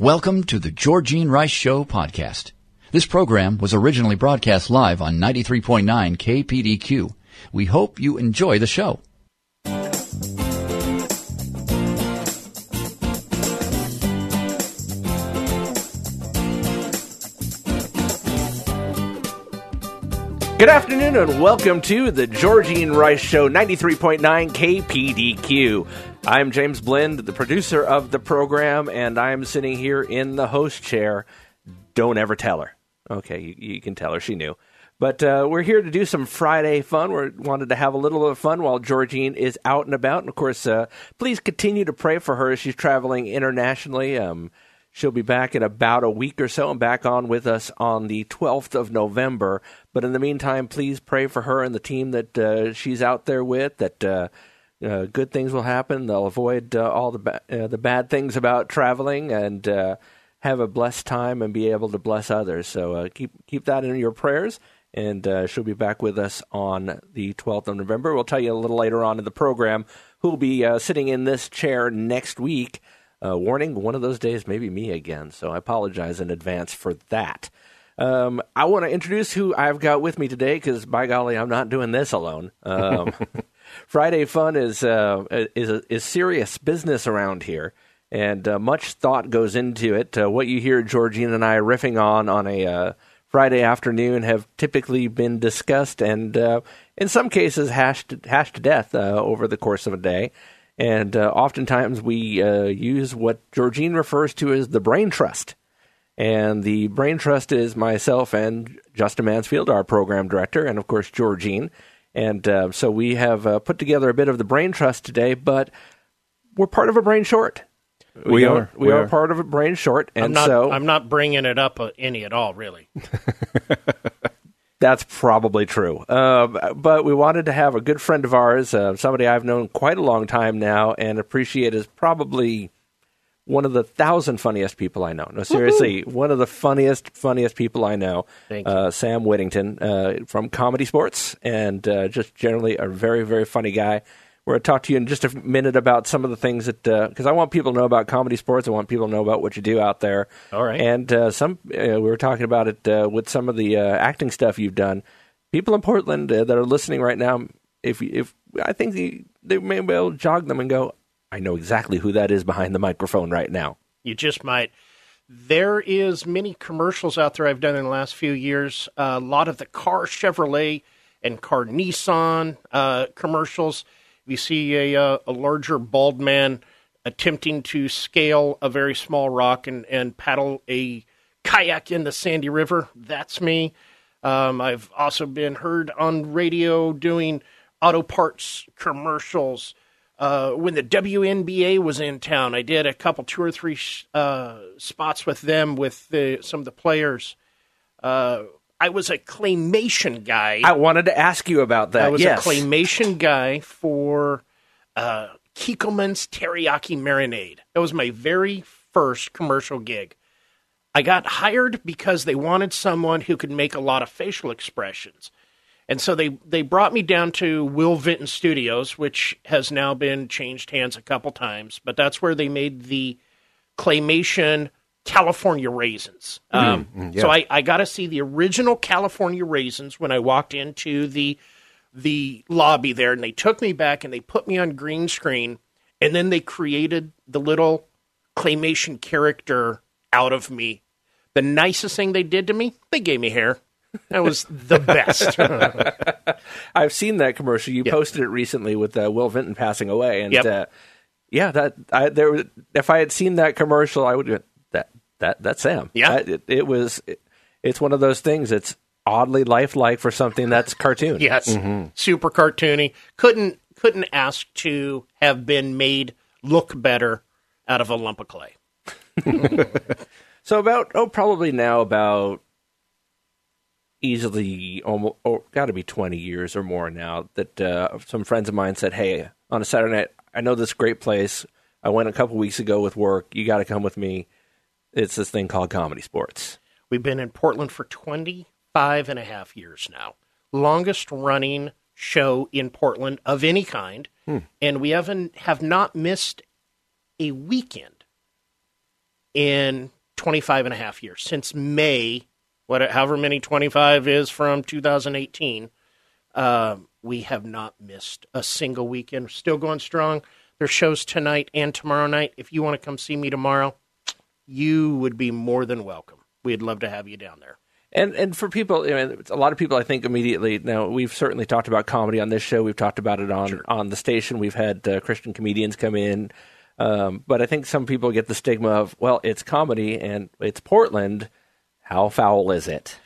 Welcome to the Georgene Rice Show podcast. This program was originally broadcast live on 93.9 KPDQ. We hope you enjoy the show. Good afternoon and welcome to the Georgene Rice Show, 93.9 KPDQ. I'm James Blind, the producer of the program, and I'm sitting here in the host chair. Don't ever tell her. Okay, you, you can tell her. She knew. But uh, we're here to do some Friday fun. We wanted to have a little bit of fun while Georgene is out and about. And of course, uh, please continue to pray for her as she's traveling internationally. Um, She'll be back in about a week or so and back on with us on the 12th of November. But in the meantime, please pray for her and the team that uh, she's out there with, that uh, uh, good things will happen. They'll avoid uh, all the, ba- uh, the bad things about traveling and uh, have a blessed time and be able to bless others. So keep, keep that in your prayers. And she'll be back with us on the 12th of November. We'll tell you a little later on in the program who'll be sitting in this chair next week. Uh, warning, one of those days may be me again, so I apologize in advance for that. Um, I want to introduce who I've got with me today because, by golly, I'm not doing this alone. Um, Friday Fun is uh, is is serious business around here, and uh, much thought goes into it. Uh, what you hear Georgene and I riffing on on a uh, Friday afternoon have typically been discussed and, uh, in some cases, hashed hashed to death over the course of a day. And uh, oftentimes we uh, use what Georgene refers to as the brain trust. And the brain trust is myself and Justin Mansfield, our program director, and of course, Georgene. And uh, so we have uh, put together a bit of the brain trust today, but we're part of a brain short. We, we are. We, we are. are. part of a brain short, and I'm not, so I'm not bringing it up uh, any at all, really. That's probably true. Uh, but we wanted to have a good friend of ours, uh, somebody I've known quite a long time now and appreciate as probably one of the thousand funniest people I know. No, seriously, Woo-hoo! one of the funniest, funniest people I know. Uh, Sam Whittington uh, from Comedy Sportz, and uh, just generally a very, very funny guy. We're going to talk to you in just a minute about some of the things that, because uh, I want people to know about Comedy Sportz. I want people to know about what you do out there. All right. And uh, some, uh, we were talking about it uh, with some of the uh, acting stuff you've done. People in Portland uh, that are listening right now, if if I think the, they may be able to jog them and go, I know exactly who that is behind the microphone right now. You just might. There is many commercials out there I've done in the last few years. a lot of the car Chevrolet and car Nissan commercials we see a, uh, a larger bald man attempting to scale a very small rock and, and paddle a kayak in the Sandy River. That's me. Um, I've also been heard on radio doing auto parts commercials. Uh, when the WNBA was in town, I did a couple, two or three uh, spots with them with the, some of the players. Uh, I was a claymation guy. I wanted to ask you about that. I was yes. a claymation guy for uh, Kikkoman's Teriyaki Marinade. That was my very first commercial gig. I got hired because they wanted someone who could make a lot of facial expressions. And so they, they brought me down to Will Vinton Studios, which has now been changed hands a couple times, but that's where they made the claymation California raisins. Mm-hmm. Um, mm, yeah. So I, I got to see the original California raisins when I walked into the the lobby there, and they took me back and they put me on green screen, and then they created the little claymation character out of me. The nicest thing they did to me, they gave me hair. That was the best. I've seen that commercial. You yep. posted it recently with uh, Will Vinton passing away, and yep. uh, yeah, that I, there. If I had seen that commercial, I would that that that's Sam. Yeah, that, it, it, was. It, it's one of those things. It's oddly lifelike for something that's cartoon. yes, mm-hmm. super cartoony. Couldn't couldn't ask to have been made look better out of a lump of clay. so about oh probably now about easily almost oh, got to be 20 years or more now that uh, some friends of mine said hey on a saturday night i know this great place. I went a couple weeks ago with work. You got to come with me. It's this thing called Comedy Sportz. We've been in Portland for 25 and a half years now. Longest running show in Portland of any kind. And we haven't have not missed a weekend in 25 and a half years since May, what however many 25 is from 2018. Uh, we have not missed a single weekend. Still going strong. There's shows tonight and tomorrow night. If you want to come see me tomorrow, you would be more than welcome. We'd love to have you down there. And and for people, you know, a lot of people, I think immediately. Now we've certainly talked about comedy on this show. We've talked about it on on the station. We've had uh, Christian comedians come in, um, but I think some people get the stigma of, well, it's comedy and it's Portland. How foul is it?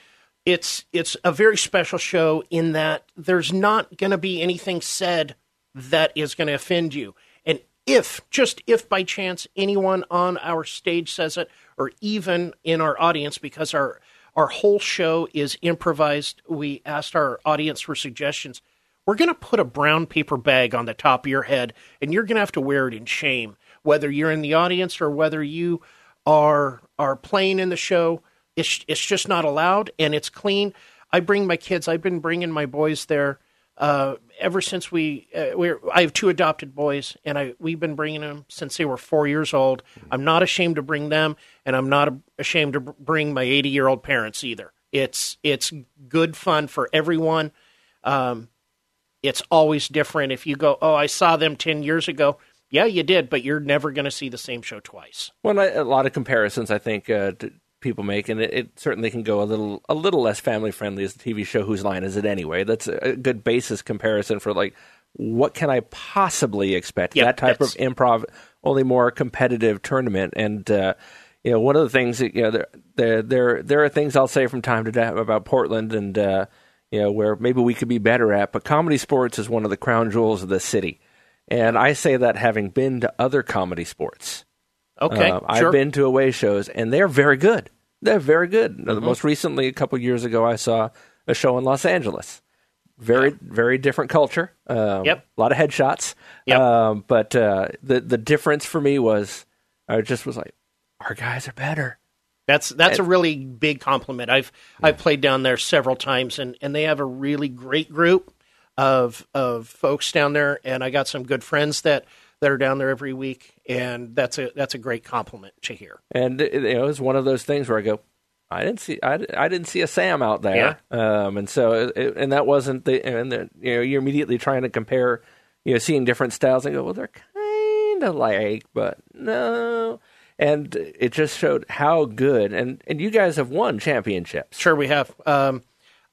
it's it's a very special show in that there's not going to be anything said that is going to offend you. And if just if by chance anyone on our stage says it or even in our audience because our our whole show is improvised, we asked our audience for suggestions. We're going to put a brown paper bag on the top of your head and you're going to have to wear it in shame whether you're in the audience or whether you are are playing in the show it's it's just not allowed, and it's clean. I bring my kids. I've been bringing my boys there uh, ever since we. Uh, we're, I have two adopted boys, and I we've been bringing them since they were four years old. I'm not ashamed to bring them, and I'm not ashamed to bring my 80 year old parents either. It's it's good fun for everyone. Um, it's always different. If you go, oh, I saw them 10 years ago. Yeah, you did, but you're never going to see the same show twice. Well, a lot of comparisons, I think, uh, to people make, and it, it certainly can go a little a little less family friendly as the TV show Whose Line Is It Anyway? That's a good basis comparison for like what can I possibly expect? Yeah, that type of improv, only more competitive tournament, and uh, you know one of the things that, you know there there there there are things I'll say from time to time about Portland and. Uh, you know, where maybe we could be better at, but Comedy Sportz is one of the crown jewels of the city. And I say that having been to other Comedy Sportz. Okay, Uh, sure. I've been to away shows, and they're very good. They're very good. Mm-hmm. Most recently, a couple years ago, I saw a show in Los Angeles. Very, very different culture. Um, Yep. A lot of headshots. Yep. Um, but uh, the the difference for me was, I just was like, our guys are better. That's that's a really big compliment. I've I've played down there several times, and, and they have a really great group of of folks down there, and I got some good friends that, that are down there every week, and that's a that's a great compliment to hear. And it, you know, it was one of those things where I go, I didn't see, I, I didn't see a Sam out there, um, and so, it, and that wasn't the, and the, you know, you're immediately trying to compare, you know, seeing different styles and go, well, they're kind of like, but no, and it just showed how good, and and you guys have won championships. Sure, we have. Um,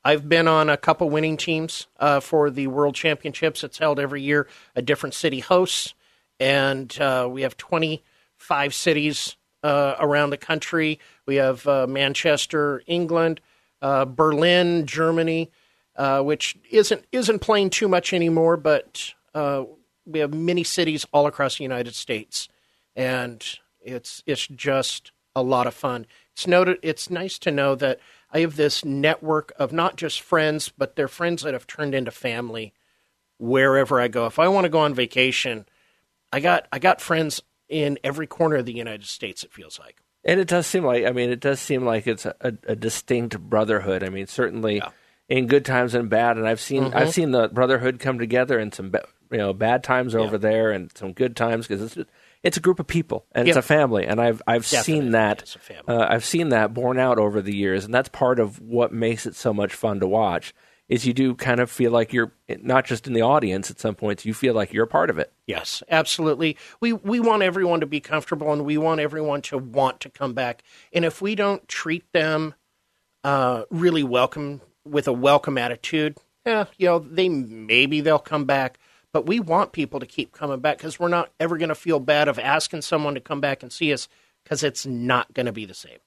I've been on a couple winning teams uh, for the World Championships. It's held every year. A different city hosts, and uh, we have 25 cities uh, around the country. We have uh, Manchester, England, uh, Berlin, Germany, uh, which isn't isn't playing too much anymore, but uh, we have many cities all across the United States, and it's it's just a lot of fun. It's noted. It's nice to know that I have this network of not just friends, but they're friends that have turned into family wherever I go. If I want to go on vacation, I got I got friends in every corner of the United States. It feels like. And it does seem like, I mean, it does seem like it's a, a distinct brotherhood. I mean, certainly in good times and bad. And I've seen, Mm-hmm. I've seen the brotherhood come together in some, ba- you know, bad times over there and some good times because it's, just- it's a group of people and it's a family. And I've, I've Definitely seen that uh, I've seen that borne out over the years. And that's part of what makes it so much fun to watch is you do kind of feel like you're not just in the audience at some points, you feel like you're a part of it. Yes, absolutely. We we want everyone to be comfortable, and we want everyone to want to come back. And if we don't treat them uh, really welcome with a welcome attitude, yeah, you know, they maybe they'll come back. But we want people to keep coming back because we're not ever going to feel bad of asking someone to come back and see us because it's not going to be the same.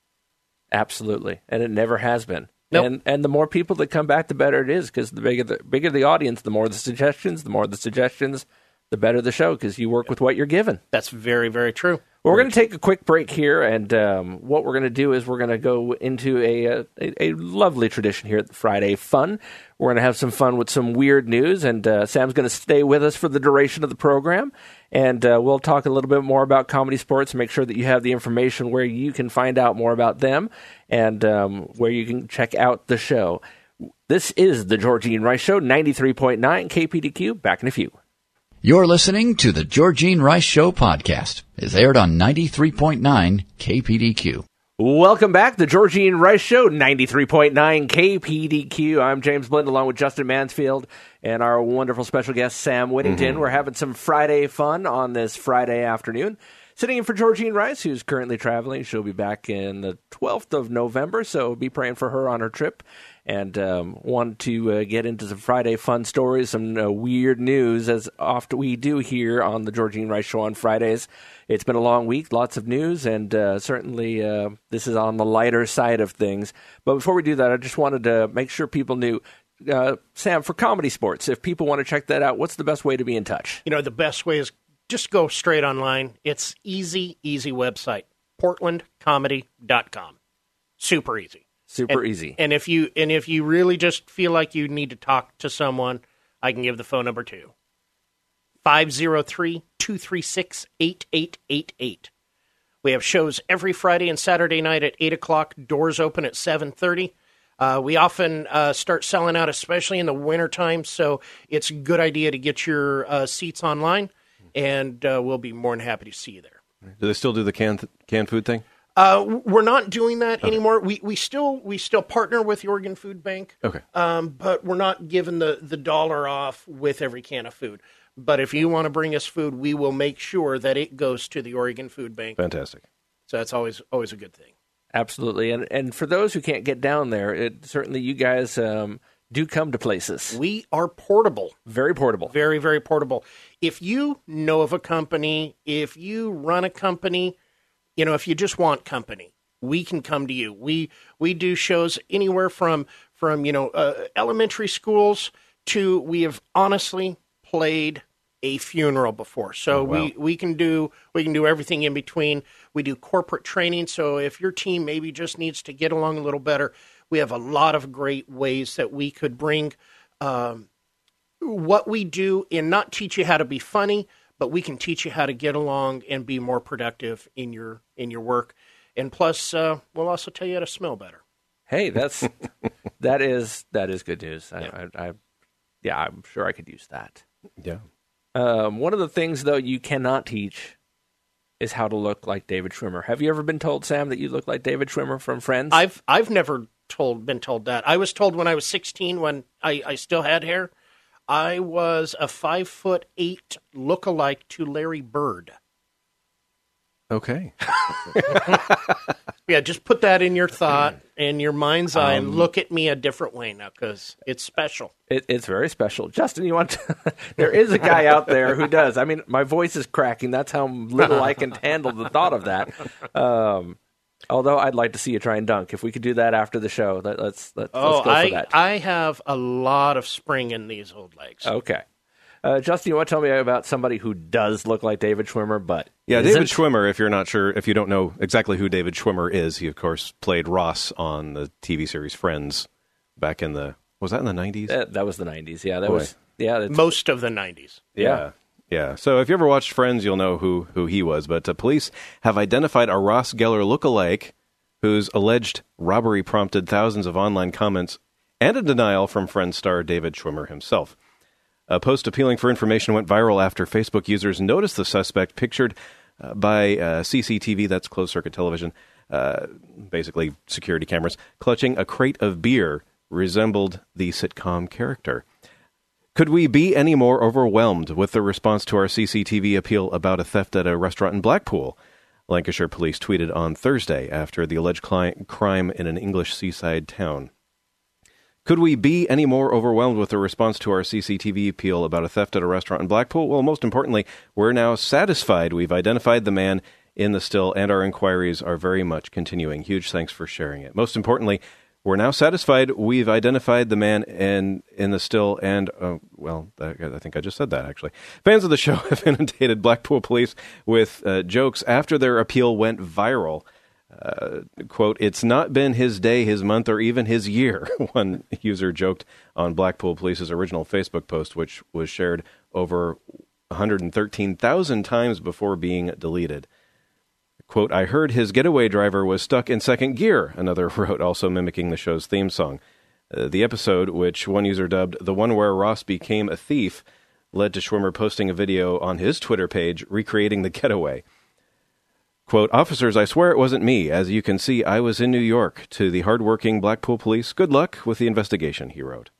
Absolutely, and it never has been. Nope. And and the more people that come back, the better it is because the bigger the bigger the audience, the more the suggestions, the more the suggestions, the better the show because you work with what you're given. That's very very true. Well, we're going to take a quick break here, and um, what we're going to do is we're going to go into a, uh, a, a lovely tradition here at the Friday Fun. We're going to have some fun with some weird news, and uh, Sam's going to stay with us for the duration of the program, and uh, we'll talk a little bit more about Comedy Sportz. Make sure that you have the information where you can find out more about them and um, where you can check out the show. This is the Georgene Rice Show, ninety three point nine KPDQ. Back in a few. You're listening to the Georgene Rice Show podcast. It's aired on 93.9 KPDQ. Welcome back, the Georgene Rice Show, 93.9 KPDQ. I'm James Blind along with Justin Mansfield and our wonderful special guest, Sam Whittington. Mm-hmm. We're having some Friday fun on this Friday afternoon. Sitting in for Georgene Rice, who's currently traveling. She'll be back in the 12th of November, so be praying for her on her trip and um, want to uh, get into some Friday fun stories, some uh, weird news, as often we do here on the Georgene Rice Show on Fridays. It's been a long week, lots of news, and uh, certainly uh, this is on the lighter side of things. But before we do that, I just wanted to make sure people knew. Uh, Sam, for Comedy Sportz, if people want to check that out, what's the best way to be in touch? You know, the best way is just go straight online. It's easy, easy website. PortlandComedy.com. Super easy. Super and, easy. And if you and if you really just feel like you need to talk to someone, I can give the phone number too. 503-236-8888. We have shows every Friday and Saturday night at 8 o'clock. Doors open at 7.30. Uh, we often uh, start selling out, especially in the wintertime, so it's a good idea to get your uh, seats online, and uh, we'll be more than happy to see you there. Do they still do the canned, canned food thing? Uh, we're not doing that okay. anymore. We we still we still partner with the Oregon Food Bank. Okay. Um, but we're not giving the the dollar off with every can of food. But if you want to bring us food, we will make sure that it goes to the Oregon Food Bank. Fantastic. So that's always always a good thing. Absolutely, and and for those who can't get down there, it, certainly you guys um, do come to places. We are portable, very portable, very very portable. If you know of a company, if you run a company you know, if you just want company, we can come to you. We we do shows anywhere from from you know uh, elementary schools to we have honestly played a funeral before. So oh, wow. we we can do we can do everything in between. We do corporate training. So if your team maybe just needs to get along a little better, we have a lot of great ways that we could bring um, what we do and not teach you how to be funny, but we can teach you how to get along and be more productive in your in your work. And plus, uh, we'll also tell you how to smell better. Hey, that's that is that is good news. I, yeah. I, I, yeah, I'm sure I could use that. Yeah. Um, one of the things though you cannot teach is how to look like David Schwimmer. Have you ever been told, Sam, that you look like David Schwimmer from Friends? I've I've never told been told that. I was told when I was 16 when I, I still had hair I was a five foot eight look-alike to Larry Bird. Okay. yeah, just put that in your thought and your mind's eye um, and look at me a different way now because it's special. It, it's very special. Justin, you want to, there is a guy out there who does. I mean, my voice is cracking. That's how little I can handle the thought of that. Um, Although I'd like to see you try and dunk. If we could do that after the show, let, us let, oh, let's go I, for that. I have a lot of spring in these old legs. Okay. Uh, Justin, you want to tell me about somebody who does look like David Schwimmer, but yeah, isn't? David Schwimmer. If you're not sure, if you don't know exactly who David Schwimmer is, he of course played Ross on the TV series Friends back in the was that in the 90s? Uh, that was the 90s. Yeah, that Boy. was yeah. Most of the 90s. Yeah. yeah. Yeah. So if you ever watched Friends, you'll know who who he was. But uh, police have identified a Ross Geller look-alike whose alleged robbery prompted thousands of online comments and a denial from Friends star David Schwimmer himself. A post appealing for information went viral after Facebook users noticed the suspect pictured uh, by uh, CCTV, that's closed circuit television, uh, basically security cameras, clutching a crate of beer resembled the sitcom character. Could we be any more overwhelmed with the response to our CCTV appeal about a theft at a restaurant in Blackpool? Lancashire police tweeted on Thursday after the alleged crime in an English seaside town. Could we be any more overwhelmed with the response to our CCTV appeal about a theft at a restaurant in Blackpool? Well, most importantly, we're now satisfied we've identified the man in the still, and our inquiries are very much continuing. Huge thanks for sharing it. Most importantly, We're now satisfied we've identified the man in, in the still and, uh, well, I think I just said that actually. Fans of the show have inundated Blackpool police with uh, jokes after their appeal went viral. Uh, quote, it's not been his day, his month, or even his year, one user joked on Blackpool Police's original Facebook post, which was shared over 113,000 times before being deleted. Quote, I heard his getaway driver was stuck in second gear, another wrote, also mimicking the show's theme song. Uh, the episode, which one user dubbed the one where Ross became a thief, led to Schwimmer posting a video on his Twitter page recreating the getaway. Quote, Officers, I swear it wasn't me. As you can see, I was in New York. To the hardworking Blackpool police, good luck with the investigation, he wrote.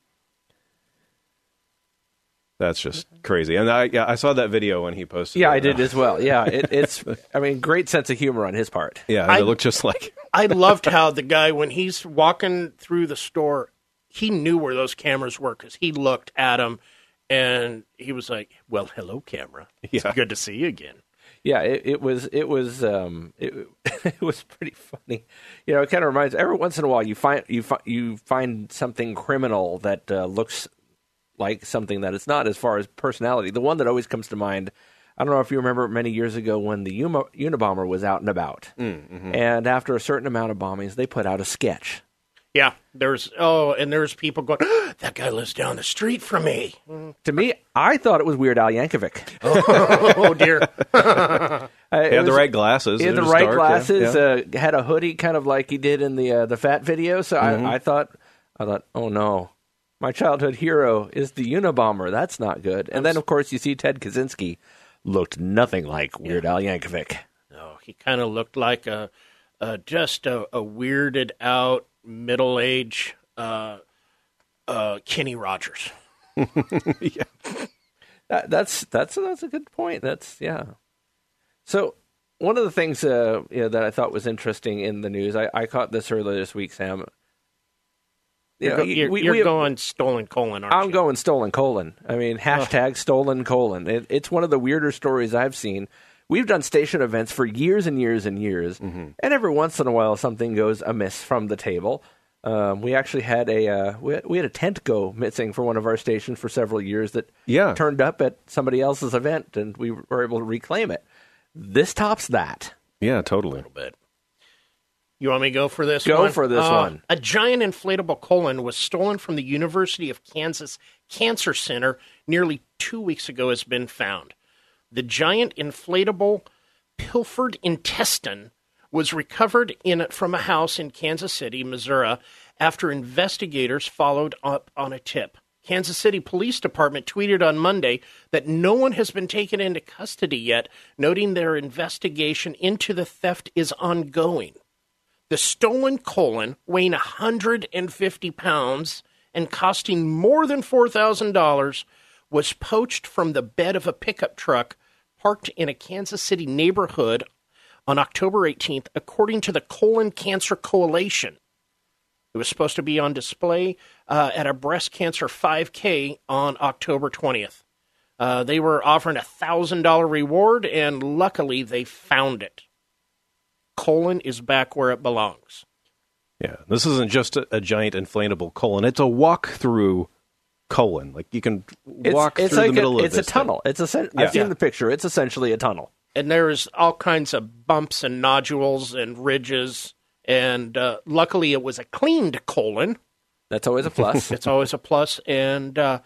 That's just crazy. And I, yeah, I saw that video when he posted Yeah, it. I did as well. Yeah, it, it's. I mean, great sense of humor on his part. Yeah, I- it looked just like. I loved how the guy, when he's walking through the store, he knew where those cameras were because he looked at them and he was like, "Well, hello, camera. It's Yeah. good to see you again." Yeah, it, it was. It was. Um, it, it was pretty funny. You know, it kind of reminds. Every once in a while, you find you find you find something criminal that uh, looks like something that it's not as far as personality. The one that always comes to mind. I don't know if you remember many years ago when the Uma, Unabomber was out and about, and after a certain amount of bombings, they put out a sketch. Yeah, there's oh, and there's people going, "That guy lives down the street from me." To me, I thought it was Weird Al Yankovic. oh dear. Uh, He had the right glasses. He had the right dark, yeah, glasses. yeah. Uh, had a hoodie, kind of like he did in the uh, the Fat video. So Mm-hmm. I, I thought, I thought, oh no, my childhood hero is the Unabomber. That's not good. And then of course you see Ted Kaczynski looked nothing like Weird Al Yankovic. No, he kind of looked like a, a just a, a weirded out middle age uh, uh, Kenny Rogers. That, that's that's that's a good point. That's yeah. So one of the things uh, you know, that I thought was interesting in the news, I, I caught this earlier this week, Sam. You You're, go- you're, we- you're we- going stolen colon, aren't I'm you? going stolen colon. I mean, hashtag stolen colon. It, it's one of the weirder stories I've seen. We've done station events for years and years and years, and every once in a while something goes amiss from the table. Um, we actually had a uh, we, had, we had a tent go missing for one of our stations for several years that Yeah. turned up at somebody else's event, and we were able to reclaim it. This tops that. Yeah, totally. bit. You want me to go for this Go one? for this Uh, one. A giant inflatable colon was stolen from the University of Kansas Cancer Center nearly two weeks ago has been found. The giant inflatable pilfered intestine was recovered in from a house in Kansas City, Missouri, after investigators followed up on a tip. Kansas City Police Department tweeted on Monday that no one has been taken into custody yet, noting their investigation into the theft is ongoing. The stolen colon, weighing 150 pounds and costing more than $4,000, was poached from the bed of a pickup truck parked in a Kansas City neighborhood on October 18th, according to the Colon Cancer Coalition. It was supposed to be on display uh, at a breast cancer 5K on October 20th. Uh, they were offering a $1,000 reward, and luckily they found it colon is back where it belongs. Yeah, this isn't just a, a giant inflatable colon; it's a walk-through colon. Like you can walk it's through like the middle a, of it. it's a this thing. tunnel. It's a. Yeah. I've seen Yeah. the picture. It's essentially a tunnel. And there's all kinds of bumps and nodules and ridges. And uh, luckily, it was a cleaned colon. That's always a plus. It's always a plus. And uh,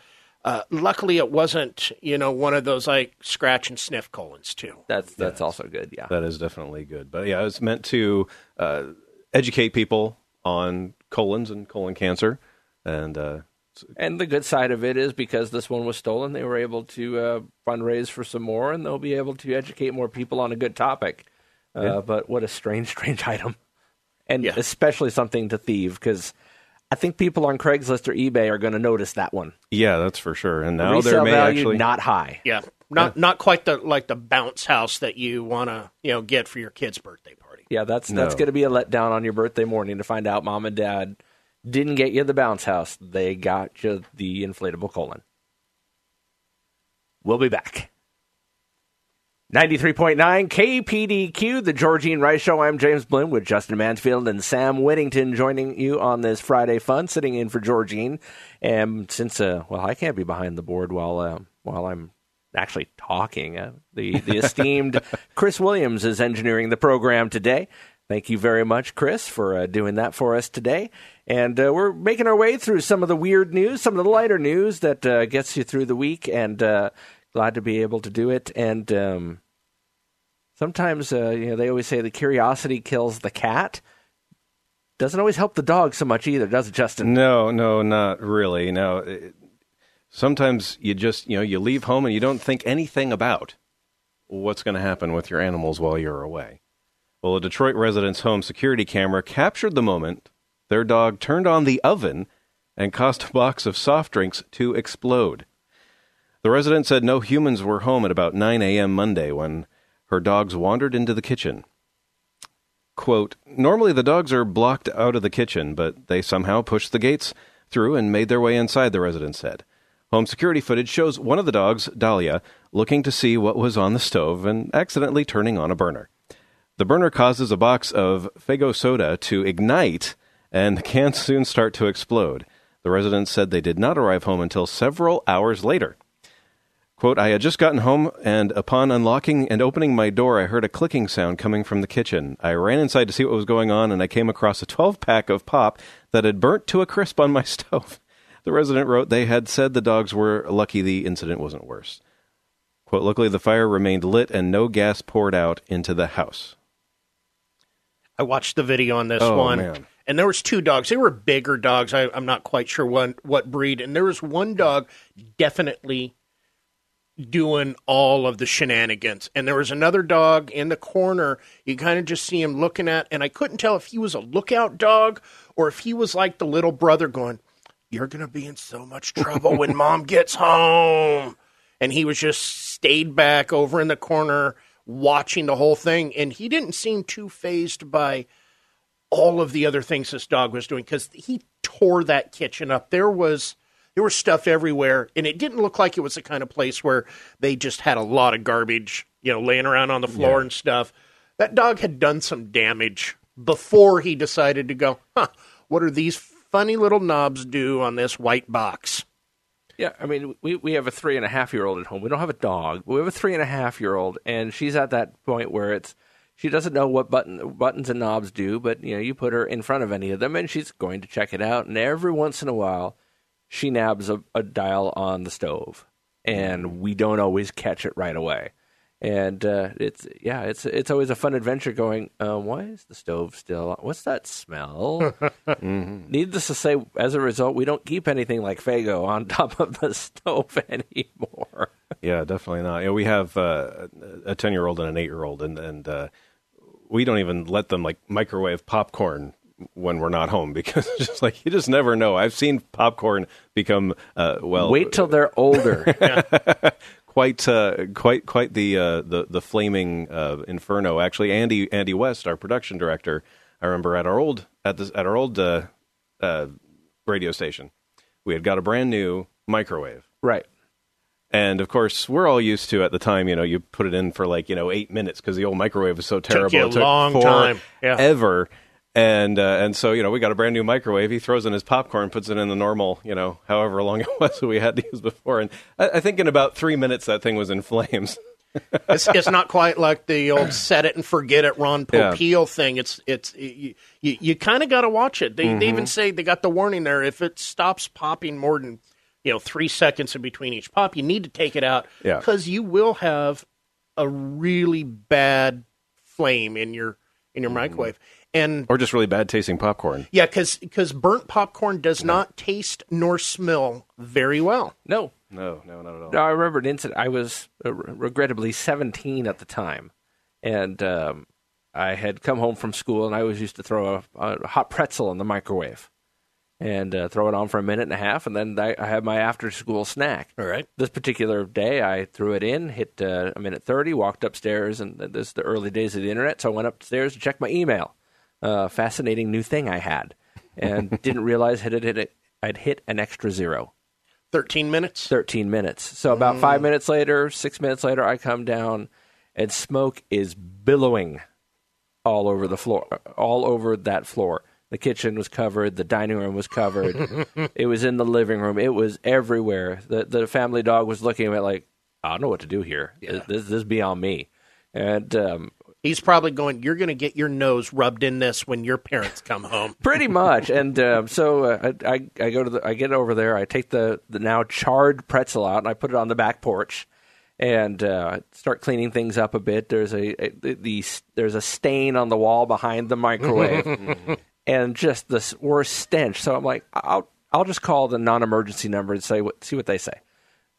uh, luckily, it wasn't, you know, one of those like scratch and sniff colons, too. that's that's also good. Yeah. That is definitely good. But yeah, it's meant to uh, educate people on colons and colon cancer, and uh, And the good side of it is because this one was stolen, they were able to uh, fundraise for some more, and they'll be able to educate more people on a good topic. Uh, But what a strange, strange item, and Yeah. especially something to thieve because I think people on Craigslist or eBay are going to notice that one. yeah, that's for sure. And now Resale there may value actually not high. Yeah. Not not quite the like the bounce house that you want to, you know, get for your kid's birthday party. Yeah, that's that's going to be a letdown on your birthday morning to find out mom and dad didn't get you the bounce house; they got you the inflatable colon. We'll be back. 93.9 KPDQ, the Georgene Rice Show. I'm James Blind with Justin Mansfield and Sam Whittington joining you on this Friday fun, sitting in for Georgene. And since, uh, well, I can't be behind the board while uh, while I'm actually talking, uh, the, the esteemed Chris Williams is engineering the program today. Thank you very much, Chris, for uh, doing that for us today. And uh, we're making our way through some of the weird news, some of the lighter news that uh, gets you through the week. And glad to be able to do it. And um, sometimes, uh, you know, they always say the curiosity kills the cat. Doesn't always help the dog so much either, does it, Justin? No, no, not really. No, it, sometimes you just, you know, you leave home and you don't think anything about what's going to happen with your animals while you're away. Well, a Detroit resident's home security camera captured the moment their dog turned on the oven and caused a box of soft drinks to explode. The resident said no humans were home at about 9 a.m. Monday when her dogs wandered into the kitchen. Quote, Normally the dogs are blocked out of the kitchen, but they somehow pushed the gates through and made their way inside, the resident said. Home security footage shows one of the dogs, Dahlia, looking to see what was on the stove and accidentally turning on a burner. The burner causes a box of Faygo soda to ignite, and the cans soon start to explode. The residents said they did not arrive home until several hours later. Quote, I had just gotten home, and upon unlocking and opening my door, I heard a clicking sound coming from the kitchen. I ran inside to see what was going on, and I came across a 12 pack of pop that had burnt to a crisp on my stove. The resident wrote they had said the dogs were lucky the incident wasn't worse. Quote, luckily the fire remained lit and no gas poured out into the house. I watched the video on this Oh, one. man. And there was two dogs. They were bigger dogs. I, I'm not quite sure what, what breed. And there was one dog definitely doing all of the shenanigans. And there was another dog in the corner. You kind of just see him looking at, and I couldn't tell if he was a lookout dog or if he was like the little brother going, You're going to be in so much trouble when mom gets home. And he was just stayed back over in the corner watching the whole thing. And he didn't seem too phased by all of the other things this dog was doing because he tore that kitchen up. There was there was stuff everywhere, and it didn't look like it was the kind of place where they just had a lot of garbage, you know, laying around on the floor and stuff. That dog had done some damage before he decided to go. Huh? What are these funny little knobs do on this white box? Yeah, I mean, we, we have a three and a half year old at home. We don't have a dog. But we have a three and a half year old, and she's at that point where it's she doesn't know what button buttons and knobs do, but you know, you put her in front of any of them, and she's going to check it out. And every once in a while, she nabs a, a dial on the stove, and we don't always catch it right away. And uh, it's yeah, it's it's always a fun adventure. Going, um, why is the stove still? on? What's that smell? Needless to say, as a result, we don't keep anything like Faygo on top of the stove anymore. Yeah, definitely not. You know, we have uh, a ten year old and an eight year old, and and uh, we don't even let them like microwave popcorn when we're not home because it's just like you just never know. I've seen popcorn become uh, well. Wait till they're older. quite uh, quite quite the uh, the the flaming uh, inferno. Actually, Andy Andy West, our production director, I remember at our old at this at our old uh, uh, radio station, we had got a brand new microwave. right. And of course, we're all used to at the time, you know, you put it in for like, you know, eight minutes because the old microwave was so terrible. you a it took long time. Yeah. Ever. And uh, and so, you know, we got a brand new microwave. He throws in his popcorn, puts it in the normal, you know, however long it was that we had to use before. And I, I think in about three minutes, that thing was in flames. it's, it's not quite like the old set it and forget it Ron Yeah. Popeil thing. It's it's you you, you kind of got to watch it. They they Mm-hmm. even say they got the warning there. If it stops popping more than you know three seconds in between each pop, you need to take it out Yeah. because you will have a really bad flame in your in Mm-hmm. your microwave. And Or just really bad tasting popcorn. yeah, because because burnt popcorn does not taste nor smell very well. No. No, no, not at all. No, I remember an incident. I was uh, regrettably 17 at the time, and um, I had come home from school, and I always used to throw a, a hot pretzel in the microwave and uh, throw it on for a minute and a half, and then I, I had my after-school snack. All right. This particular day, I threw it in, hit uh, a minute 30, walked upstairs, and this is the early days of the internet, so I went upstairs to check my email. Uh, fascinating new thing I had, and didn't realize had it hit it, I'd hit an extra zero. Thirteen minutes. 13 minutes. So about five minutes later, six minutes later, I come down and smoke is billowing all over the floor, all over that floor. The kitchen was covered. The dining room was covered. it was in the living room. It was everywhere. The the family dog was looking at it like, I don't know what to do here. This, this, this is beyond me. And um, He's probably going, You're going to get your nose rubbed in this when your parents come home. pretty much. And um, so uh, I, I go to the I get over there. I take the the now charred pretzel out and I put it on the back porch. And uh, start cleaning things up a bit. There's a, a the, the there's a stain on the wall behind the microwave, and just the worst stench. So I'm like, I'll I'll just call the non-emergency number and say what see what they say.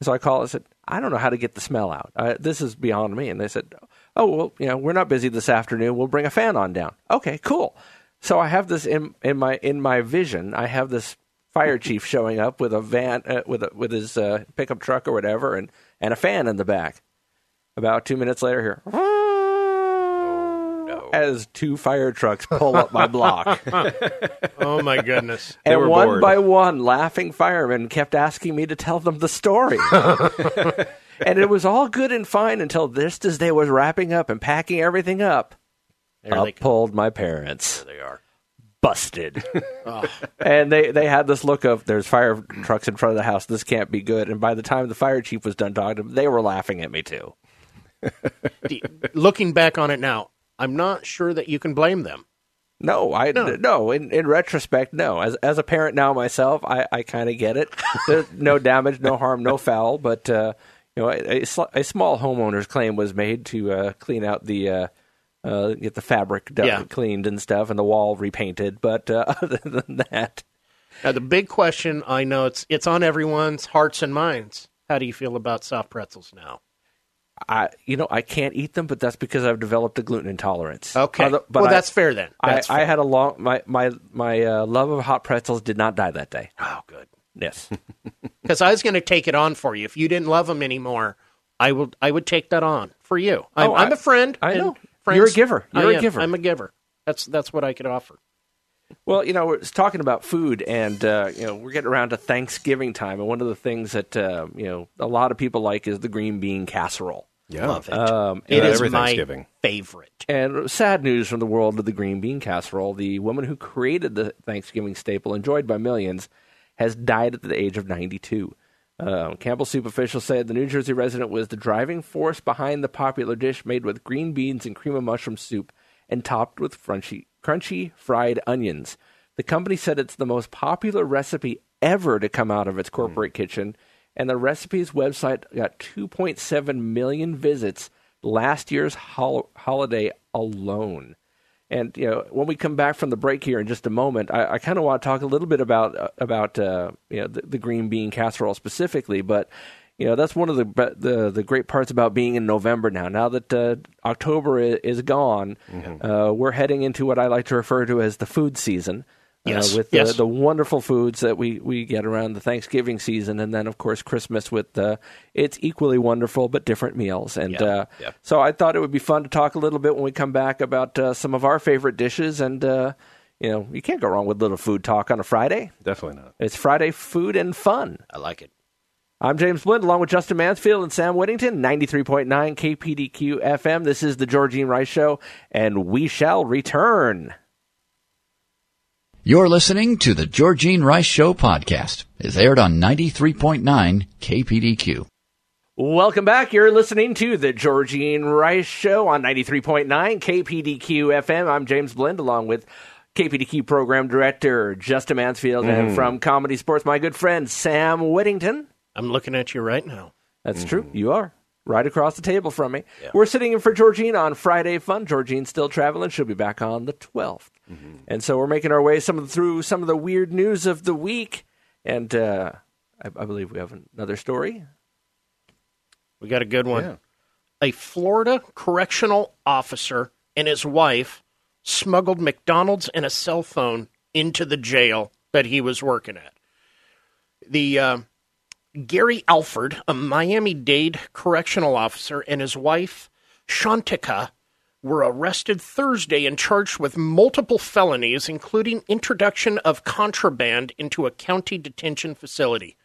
So I call. I said, I don't know how to get the smell out. Uh, this is beyond me. And they said, Oh well, you know, we're not busy this afternoon. We'll bring a fan on down. Okay, cool. So I have this in in my in my vision. I have this fire chief showing up with a van uh, with a, with his uh, pickup truck or whatever, and and a fan in the back. About two minutes later, here. As two fire trucks pull up my block. Oh, my goodness. They and were one bored. by one, laughing firemen kept asking me to tell them the story. And it was all good and fine until just as they was wrapping up and packing everything up, There up pulled my parents. They are. Busted. And they, they had this look of there's fire trucks in front of the house. This can't be good. And by the time the fire chief was done talking to them, they were laughing at me too. Looking back on it now, I'm not sure that you can blame them. No, I No. no. in, in retrospect, no. As as a parent now myself, I, I kind of get it. There's no damage, no harm, no foul. But uh, you know, a, a, a small homeowner's claim was made to uh, clean out the uh, uh, get the fabric done, Yeah. cleaned and stuff, and the wall repainted. But uh, other than that, Now, the big question I know it's it's on everyone's hearts and minds. How do you feel about soft pretzels now? I you know I can't eat them, but that's because I've developed a gluten intolerance. Okay, but well I- that's fair then. I, That's I fair. had a long my my my uh, love of hot pretzels did not die that day. oh good Yes. because I was going to take it on for you. If you didn't love them anymore, I would I would take that on for you. I'm, Oh, I'm I- a friend. I know. friends- You're a giver. You're a am. giver. I'm a giver. That's that's what I could offer. Well, you know, we're talking about food, and uh, you know, we're getting around to Thanksgiving time, and one of the things that uh, you know a lot of people like is the green bean casserole. Yeah. Love it. Um, it Yeah, is my Thanksgiving. favorite. And sad news from the world of the green bean casserole: the woman who created the Thanksgiving staple, enjoyed by millions, has died at the age of 92. Uh, Campbell Soup officials said the New Jersey resident was the driving force behind the popular dish made with green beans and cream of mushroom soup and topped with crunchy, crunchy fried onions. The company said it's the most popular recipe ever to come out of its corporate kitchen, and the recipe's website got 2.7 million visits last year's hol- holiday alone. And you know, when we come back from the break here in just a moment, I, I kind of want to talk a little bit about uh, about uh, you know the, the green bean casserole specifically. But you know, that's one of the the the great parts about being in November now. Now that uh, October is, is gone, uh, we're heading into what I like to refer to as the food season. Uh, Yes, with yes. the, the wonderful foods that we, we get around the Thanksgiving season, and then of course Christmas with uh, its equally wonderful but different meals. And Yeah, uh, yeah. so I thought it would be fun to talk a little bit when we come back about uh, some of our favorite dishes. And uh, you know, you can't go wrong with a little food talk on a Friday. Definitely not. It's Friday food and fun. I like it. I'm James Blind, along with Justin Mansfield and Sam Whittington, 93.9 KPDQ FM. This is the Georgene Rice Show, and we shall return. You're listening to the Georgene Rice Show podcast. It's aired on 93.9 KPDQ. Welcome back. You're listening to the Georgene Rice Show on 93.9 KPDQ FM. I'm James Blind along with KPDQ Program Director Justin Mansfield, and mm. from Comedy Sportz, my good friend Sam Whittington. I'm looking at you right now. That's mm. true. You are right across the table from me. We're sitting in for Georgene on Friday Fun. Georgene's still traveling. She'll be back on the 12th. And so we're making our way some of the, through some of the weird news of the week. And uh, I, I believe we have another story. We got a good one. Yeah. A Florida correctional officer and his wife smuggled McDonald's and a cell phone into the jail that he was working at. The uh, Gary Alford, a Miami Dade correctional officer, and his wife Shantika were arrested Thursday and charged with multiple felonies, including introduction of contraband into a county detention facility.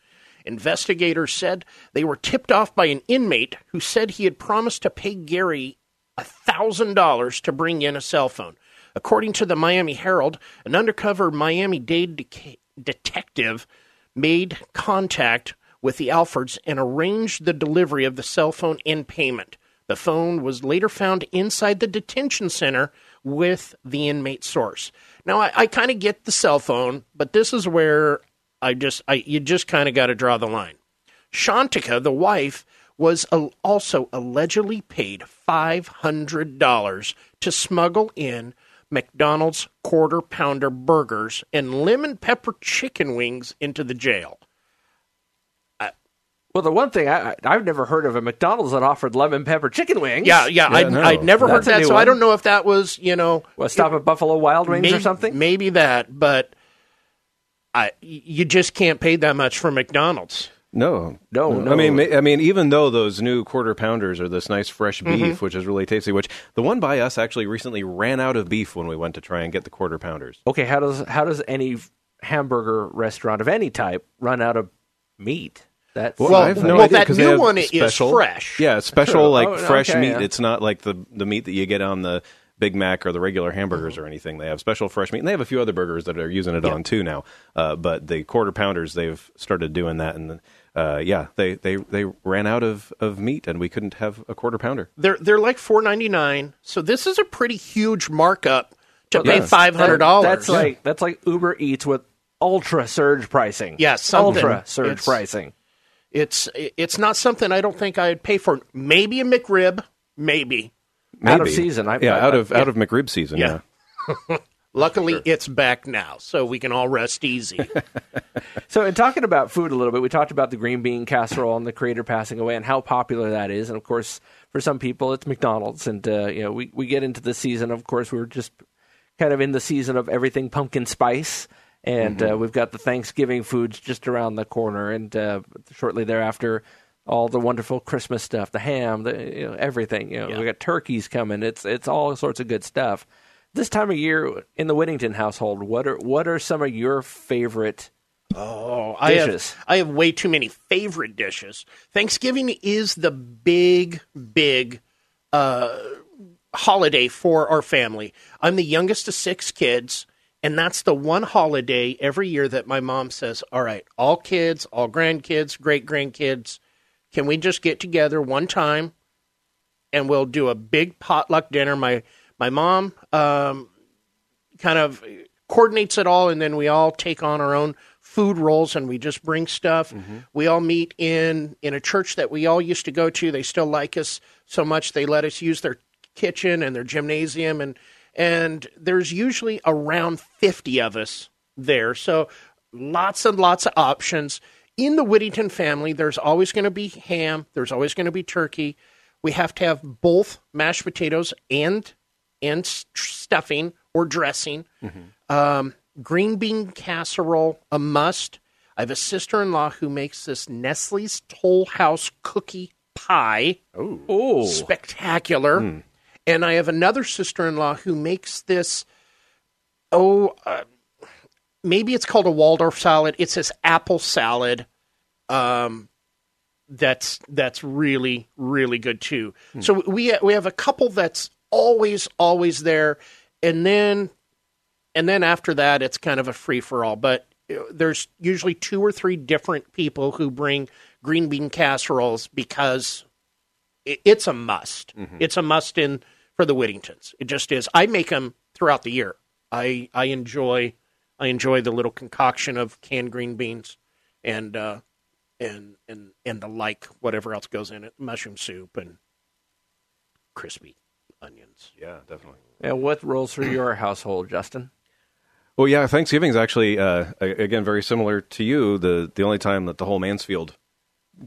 Investigators said they were tipped off by an inmate who said he had promised to pay Gary $1,000 to bring in a cell phone. According to the Miami Herald, an undercover Miami Dade deca- detective made contact with the Alfords and arranged the delivery of the cell phone in payment. The phone was later found inside the detention center with the inmate source. Now, I, I kind of get the cell phone, but this is where I just, I, you just kind of got to draw the line. Shantika, the wife, was al- also allegedly paid $500 to smuggle in McDonald's quarter pounder burgers and lemon pepper chicken wings into the jail. Well, the one thing I, I- I've never heard of a McDonald's that offered lemon pepper chicken wings. Yeah, yeah, Yeah, I, no. I'd never heard That's a that, new so I one. don't know if that was, you know, Well, stop at Buffalo Wild Wings maybe, or something. Maybe that, but I, you just can't pay that much for McDonald's. No, No, no. I mean, ma- I mean, even though those new quarter pounders are this nice fresh beef, Mm-hmm. which is really tasty. Which the one by us actually recently ran out of beef when we went to try and get the quarter pounders. Okay, how does how does any hamburger restaurant of any type run out of meat? That's Well, I have no well, idea, that 'cause they new have one is fresh. Yeah, special like Oh, fresh okay, meat. yeah. It's not like the the meat that you get on the Big Mac or the regular hamburgers Mm-hmm. or anything. They have special fresh meat, and they have a few other burgers that are using it on too now. Uh, but the quarter pounders, they've started doing that, and uh, yeah, they, they they ran out of, of meat, and we couldn't have a quarter pounder. They're they're like four ninety nine. So this is a pretty huge markup to pay yeah. five hundred dollars. That's like that's like Uber Eats with ultra surge pricing. Yeah, ultra surge It's- pricing. It's it's not something I don't think I'd pay for. Maybe a McRib, maybe. Out of season. I- yeah, I- out of yeah. out of McRib season. Yeah. Yeah. Luckily, it's back now, so we can all rest easy. So, in talking about food a little bit, we talked about the green bean casserole and the creator passing away and how popular that is. And of course, for some people, it's McDonald's. And uh, you know, we we get into the season. Of course, we're just kind of in the season of everything pumpkin spice, and uh, we've got the Thanksgiving foods just around the corner, and uh, shortly thereafter. All the wonderful Christmas stuff, the ham, the you know, everything. You know, we got turkeys coming. It's it's all sorts of good stuff. This time of year in the Whittington household, what are what are some of your favorite Oh, I Dishes. have I have way too many favorite dishes. Thanksgiving is the big, big uh, holiday for our family. I'm the youngest of six kids, and that's the one holiday every year that my mom says, "All right, all kids, all grandkids, great grandkids, can we just get together one time and we'll do a big potluck dinner?" My my mom um, kind of coordinates it all, and then we all take on our own food roles and we just bring stuff. We all meet in in a church that we all used to go to. They still like us so much they let us use their kitchen and their gymnasium and and there's usually around 50 of us there. So lots and lots of options. In the Whittington family, there's always going to be ham, there's always going to be turkey. We have to have both mashed potatoes and and s- stuffing or dressing. Um, green bean casserole, a must. I have a sister in law who makes this Nestle's Toll House cookie pie. Oh, Spectacular. And I have another sister in law who makes this, oh, uh, maybe it's called a Waldorf salad. It's this apple salad. Um, that's that's really really good too. So we we have a couple that's always always there, and then and then after that it's kind of a free for all. But uh, there's usually two or three different people who bring green bean casseroles because it, it's a must. It's a must in for the Whittingtons. It just is. I make them throughout the year. I I enjoy I enjoy the little concoction of canned green beans and uh, and and and the like whatever else goes in it, mushroom soup and crispy onions. Yeah, definitely. and what rolls through your household, Justin? Well, yeah, Thanksgiving is actually uh, again very similar to you. The the only time that the whole Mansfield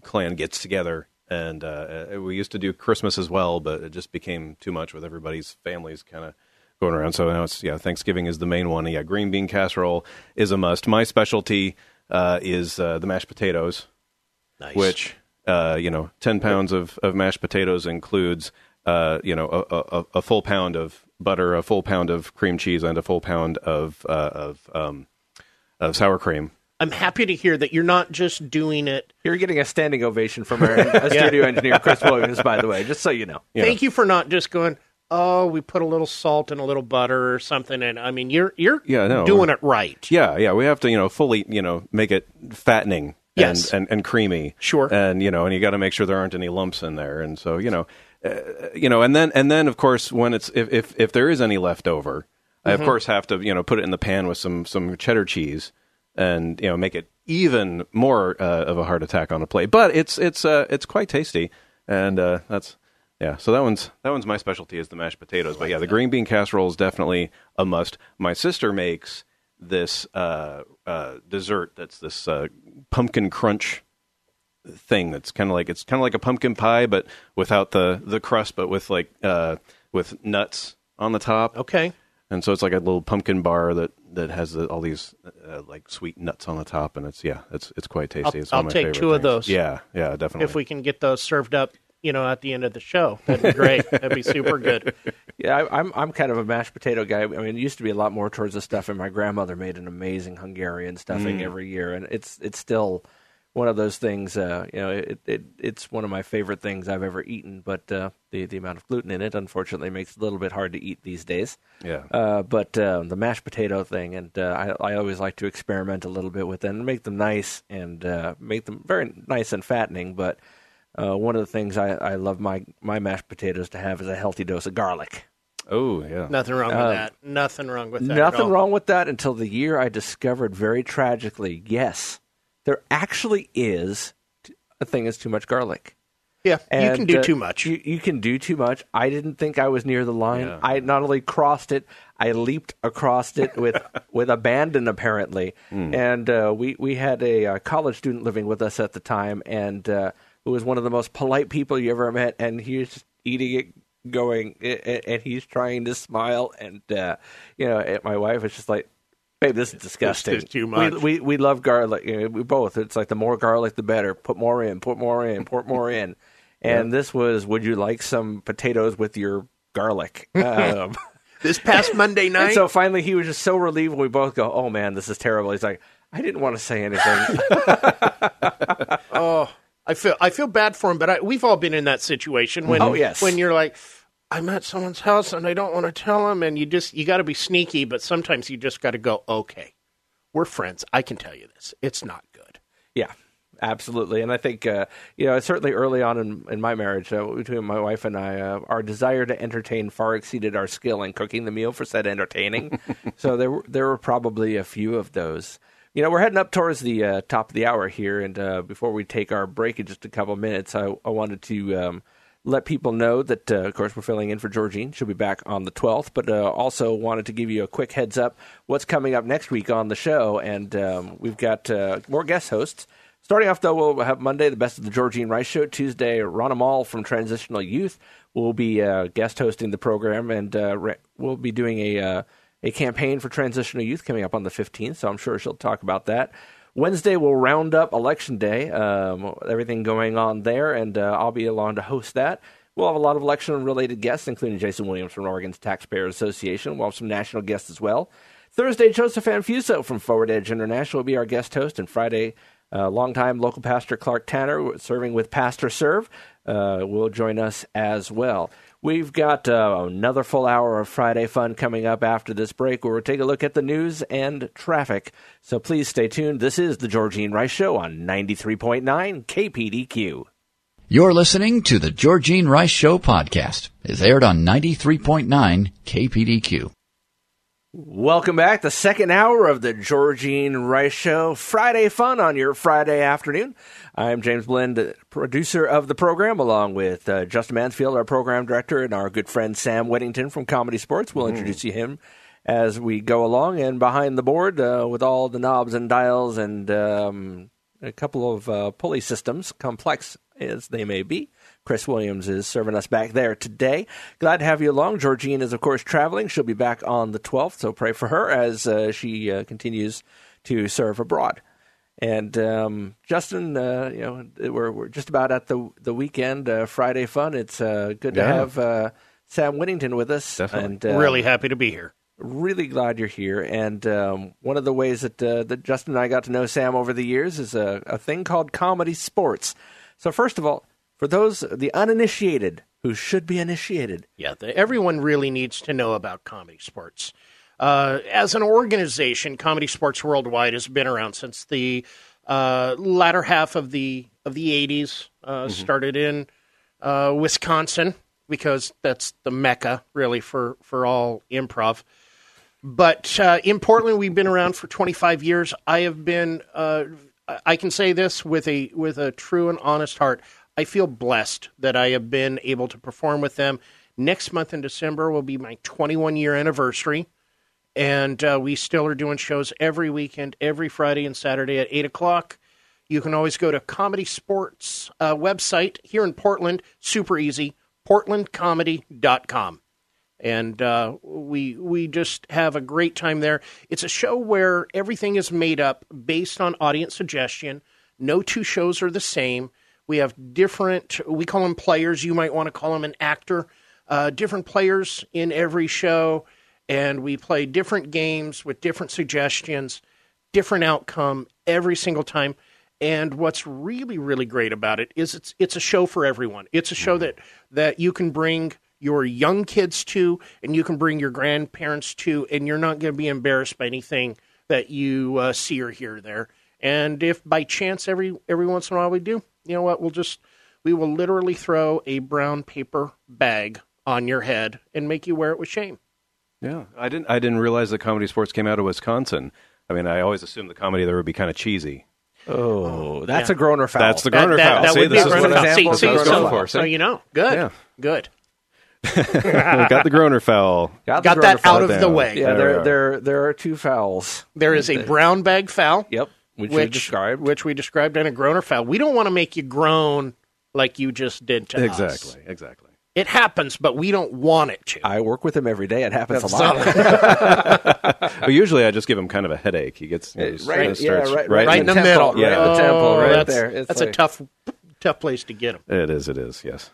clan gets together, and uh, we used to do Christmas as well, but it just became too much with everybody's families kind of going around. So now it's yeah, Thanksgiving is the main one. Yeah, green bean casserole is a must. My specialty uh, is uh, the mashed potatoes, Nice. which uh, you know, ten pounds of, of mashed potatoes includes uh, you know a, a, a full pound of butter, a full pound of cream cheese, and a full pound of uh, of um, of sour cream. I'm happy to hear that you're not just doing it. You're getting a standing ovation from our uh, studio engineer, Chris Williams, by the way, just so you know. Thank you for not just going. oh, we put a little salt and a little butter or something, and I mean, you're you're Yeah, no. doing it right. Yeah, yeah, we have to, you know, fully, you know, make it fattening Yes. and, and, and creamy. Sure. And, you know, and you got to make sure there aren't any lumps in there. And so, you know, uh, you know, and then, and then of course, when it's, if, if, if there is any left over, I Mm-hmm. of course have to, you know, put it in the pan with some, some cheddar cheese and, you know, make it even more uh, of a heart attack on a plate. But it's, it's, uh, it's quite tasty. And, uh, that's, yeah, so that one's that one's my specialty is the mashed potatoes. But yeah, the green bean casserole is definitely a must. My sister makes this uh, uh, dessert that's this uh, pumpkin crunch thing that's kind of like it's kind of like a pumpkin pie, but without the the crust, but with like with nuts on the top. Okay. And so it's like a little pumpkin bar that that has the, all these uh, like sweet nuts on the top, and it's yeah, it's it's quite tasty. I'll- it's I'll of my take favorite two of things. those. Yeah, yeah, definitely. If we can get those served up, you know, at the end of the show, that'd be great. that'd be super good. Yeah, I, I'm I'm kind of a mashed potato guy. I mean, it used to be a lot more towards the stuffing. My grandmother made an amazing Hungarian stuffing every year, and it's it's still one of those things. Uh, you know, it, it it's one of my favorite things I've ever eaten. But uh, the the amount of gluten in it, unfortunately, makes it a little bit hard to eat these days. Yeah. Uh, but uh, the mashed potato thing, and uh, I I always like to experiment a little bit with them and make them nice and uh, make them very nice and fattening. But uh, one of the things I, I love my my mashed potatoes to have is a healthy dose of garlic. oh yeah. Nothing wrong with Uh, that. Nothing wrong with that. at Nothing all. wrong with that until the year I discovered very tragically, yes, there actually is a thing as too much garlic. Yeah, you can do uh, too much. You, you can do too much. I didn't think I was near the line. Yeah. I not only crossed it, I leaped across it with with abandon apparently. Hmm. And uh, we we had a, uh college student living with us at the time, and uh, who was one of the most polite people you ever met. And he was just eating it, going, and and he's trying to smile. And uh, you know, my wife was just like. Babe, this is disgusting. Is too much. We, we love garlic. We both. It's like the more garlic, the better. Put more in. Put more in. Put more in. And this was, would you like some potatoes with your garlic? Um, this past Monday and night, so finally, he was just so relieved. We both go, "Oh man, this is terrible." He's like, "I didn't want to say anything." oh, I feel I feel bad for him, but I, we've all been in that situation when Oh, yes. when you're like. I'm at someone's house and I don't want to tell them, and you just you got to be sneaky, but sometimes you just got to go. Okay, we're friends. I can tell you this. It's not good. Yeah, absolutely. And I think, uh, you know, certainly early on in, in my marriage, uh, between my wife and I, uh, our desire to entertain far exceeded our skill in cooking the meal for said entertaining. so there were, there were probably a few of those. You know, we're heading up towards the uh, top of the hour here. And uh, before we take our break in just a couple minutes, I, I wanted to. Um, let people know that, uh, of course, we're filling in for Georgene. She'll be back on the 12th, but uh, also wanted to give you a quick heads up what's coming up next week on the show. And um, we've got uh, more guest hosts. Starting off, though, we'll have Monday, the best of the Georgene Rice Show. Tuesday, Ron Amal from Transitional Youth will be uh, guest hosting the program, and uh, we'll be doing a, uh, a campaign for Transitional Youth coming up on the 15th, so I'm sure she'll talk about that. Wednesday we'll round up election day, um, everything going on there, and uh, I'll be along to host that. We'll have a lot of election-related guests, including Jason Williams from Oregon's Taxpayers Association. We'll have some national guests as well. Thursday, Joseph Anfuso from Forward Edge International will be our guest host, and Friday, uh, longtime local pastor Clark Tanner, serving with Pastor Serve, uh, will join us as well. We've got uh, another full hour of Friday fun coming up after this break where we'll take a look at the news and traffic. So please stay tuned. This is the Georgene Rice Show on 93.9 KPDQ. You're listening to the Georgene Rice Show podcast. It's aired on 93.9 KPDQ. Welcome back. The second hour of the Georgene Rice Show. Friday fun on your Friday afternoon. I'm James Blind, producer of the program, along with uh, Justin Mansfield, our program director, and our good friend Sam Whittington from Comedy Sportz. We'll introduce you him as we go along. And behind the board, uh, with all the knobs and dials and um, a couple of uh, pulley systems, complex as they may be, Chris Williams is serving us back there today. Glad to have you along. Georgene is, of course, traveling. She'll be back on the 12th, so pray for her as uh, she uh, continues to serve abroad. And um, Justin, uh, you know, we're we're just about at the the weekend, uh, Friday fun. It's uh, good to Yeah. have uh, Sam Whittington with us. Definitely. And, uh, really happy to be here. really glad you're here. And um, one of the ways that uh, that Justin and I got to know Sam over the years is a, a thing called comedy sports. So first of all, for those the uninitiated who should be initiated. Yeah, the, everyone really needs to know about comedy sports. Uh, as an organization, Comedy Sportz Worldwide has been around since the uh, latter half of the of the 80s. Uh, Started in uh, Wisconsin because that's the mecca, really, for for all improv. But uh, in Portland, we've been around for 25 years. I have been. Uh, I- I can say this with a with a true and honest heart. I feel blessed that I have been able to perform with them. Next month in December will be my 21 year anniversary, and uh, we still are doing shows every weekend, every Friday and Saturday at eight o'clock. You can always go to Comedy Sportz uh, website here in Portland. Super easy, portlandcomedy.com and uh, we we just have a great time there. It's a show where everything is made up based on audience suggestion. No two shows are the same. We have different. We call them players. You might want to call them an actor. Uh, different players in every show, and we play different games with different suggestions, different outcome every single time. And what's really, really great about it is it's it's a show for everyone. It's a show that that you can bring your young kids to, and you can bring your grandparents to, and you're not going to be embarrassed by anything that you uh, see or hear there. And if by chance every every once in a while we do, you know what? We'll just we will literally throw a brown paper bag on your head and make you wear it with shame. Yeah, I didn't. I didn't realize that comedy sports came out of Wisconsin. I mean, I always assumed the comedy there would be kind of cheesy. Oh, that's Yeah. a groaner foul. That's the That, Groner that, foul. that See, would be this a is Groner what foul. See, example see, so, Groner foul. so you know, good, Yeah. good. Got the Groner foul. Got, Got Groner that foul out of the way. Yeah, There there are. there there are two fouls. There is a brown bag foul. Yep, which, which we described. which we described, and a groaner foul. We don't want to make you groan like you just did to us. Exactly. Exactly. It happens, but we don't want it to. I work with him every day. It happens a lot. Well, usually I just give him kind of a headache. He gets you know, right, starts yeah, right, right, right in the temple, middle. right at the temple, right that's, there. It's that's like- a tough, tough place to get him. It is. It is. Yes.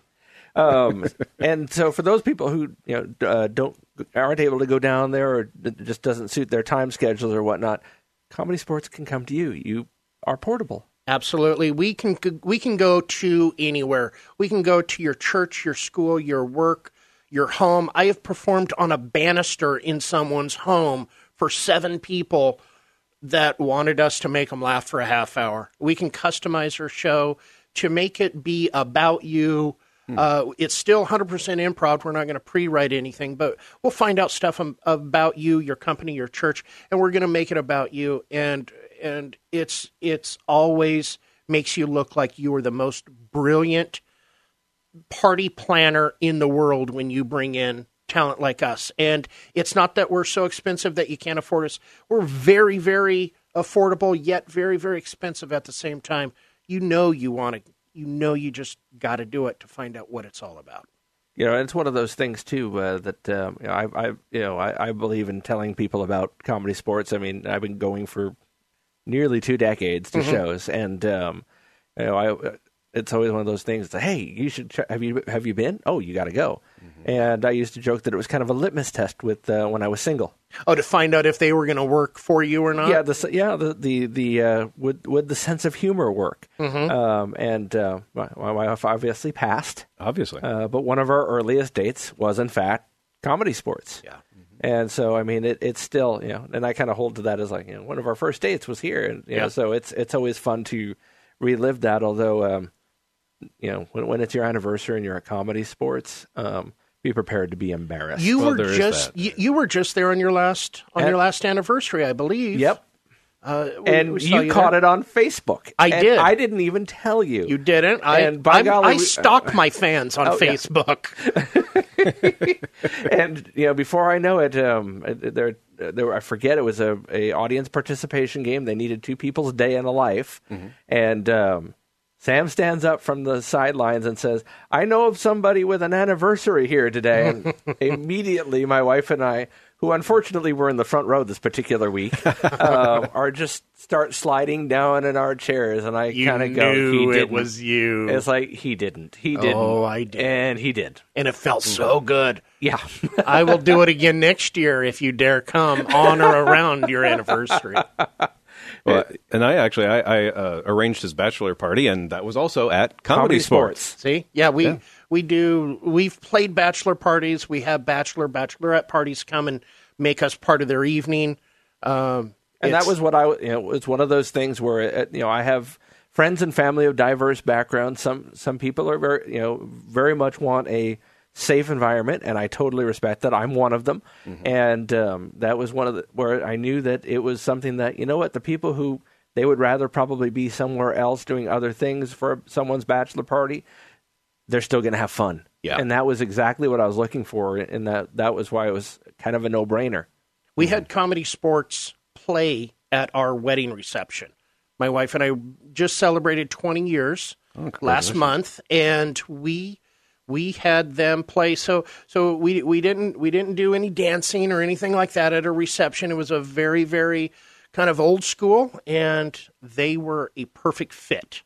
um, and so for those people who you know uh, don't aren't able to go down there or it just doesn't suit their time schedules or whatnot, comedy sports can come to you. You are portable. Absolutely, we can we can go to anywhere. We can go to your church, your school, your work, your home. I have performed on a banister in someone's home for seven people that wanted us to make them laugh for a half hour. We can customize our show to make it be about you. Uh, it's still 100% improv. We're not going to pre-write anything, but we'll find out stuff am- about you, your company, your church, and we're going to make it about you. And and it's it's always makes you look like you are the most brilliant party planner in the world when you bring in talent like us. And it's not that we're so expensive that you can't afford us. We're very, very affordable, yet very, very expensive at the same time. You know you want to. You know you just got to do it to find out what it's all about. You know, it's one of those things too uh, that you know, I, I, you know, I, I believe in telling people about comedy sports. I mean, I've been going for nearly two decades to shows, and um, you know, I, it's always one of those things. That, hey, you should ch- have you have you been? Oh, you got to go. And I used to joke that it was kind of a litmus test with uh, when I was single. Oh, to find out if they were going to work for you or not. yeah, the s- yeah the the the uh, would would the sense of humor work? Um, and uh, my, my wife obviously passed. Obviously. Uh, but one of our earliest dates was, in fact, comedy sports. Yeah. And so, I mean, it, it's still, you know, and I kind of hold to that as like, you know, one of our first dates was here, and you Yeah. know, so it's it's always fun to relive that. Although, um, you know, when when it's your anniversary and you're at comedy sports, um, be prepared to be embarrassed. You Well, were just you, you were just there on your last on And- your last anniversary, I believe. Yep. Uh, we- And we saw you, caught there. it on Facebook. I And did. I didn't even tell you. You didn't. I And by I'm- golly, I stalk my fans on Oh, yeah. Facebook. and you know, before I know it, um, there, there, I forget it was a, a audience participation game. They needed two people's day in a life, and um, Sam stands up from the sidelines and says, "I know of somebody with an anniversary here today." And immediately, my wife and I, who unfortunately were in the front row this particular week, uh, are just start sliding down in our chairs, and I kind of go, "He it didn't." was you. It's like he didn't. He didn't. Oh, I did. and he did. and it felt so good. Yeah. I will do it again next year if you dare come on or around your anniversary. Well, and I actually I, I uh, arranged his bachelor party, and that was also at Comedy, Comedy Sportz. Sports. See, yeah, we Yeah. we do. We've played bachelor parties. We have bachelor bachelorette parties come and make us part of their evening. Um, and that was what I you know it's one of those things where uh, you know I have friends and family of diverse backgrounds. Some some people are very you know very much want a safe environment, and I totally respect that. I'm one of them, and um, that was one of the where I knew that it was something that you know what the people who they would rather probably be somewhere else doing other things for someone's bachelor party. They're still going to have fun, Yeah. and that was exactly what I was looking for, and that that was why it was kind of a no brainer. We had comedy sports play at our wedding reception. My wife and I just celebrated 20 years last month, and we we had them play. So so we we didn't we didn't do any dancing or anything like that at a reception. It was a very very kind of old school, and they were a perfect fit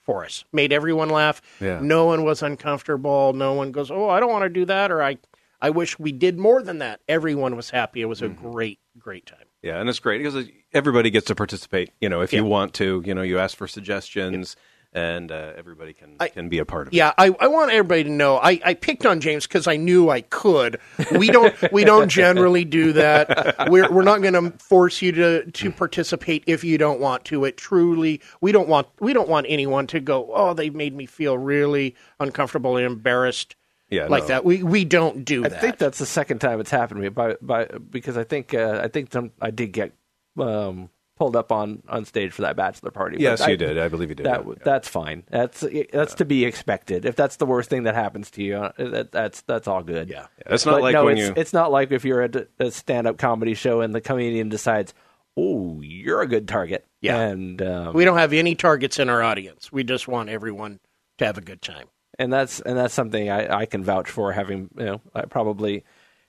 for us. Made everyone laugh. Yeah. No one was uncomfortable. No one goes, "Oh, I don't want to do that," or "I I wish we did more than that." Everyone was happy. It was a mm-hmm. great great time. Yeah, and it's great because uh, everybody gets to participate. You know, if you want to, you know, you ask for suggestions, and uh, everybody can I- can be a part of it. Yeah, I, I want everybody to know I, I picked on James because I knew I could. We don't we don't generally do that. We're we're not going to force you to to participate if you don't want to. It truly we don't want we don't want anyone to go. Oh, they made me feel really uncomfortable and embarrassed. Yeah, like no. that. We we don't do I that. think that's the second time it's happened to me. By by because I think uh, I think some, I did get um, pulled up on, on stage for that bachelor party. but Yes, I- you did. I believe you did. That yeah. that's fine. That's that's to be expected. If that's the worst thing that happens to you, uh, that, that's that's all good. Yeah. Yeah, it's not But like no, when it's you. it's not like if you're at a, a stand up comedy show and the comedian decides, oh, you're a good target. Yeah. and um, we don't have any targets in our audience. We just want everyone to have a good time. and that's and that's something I, I can vouch for. Having you know, I probably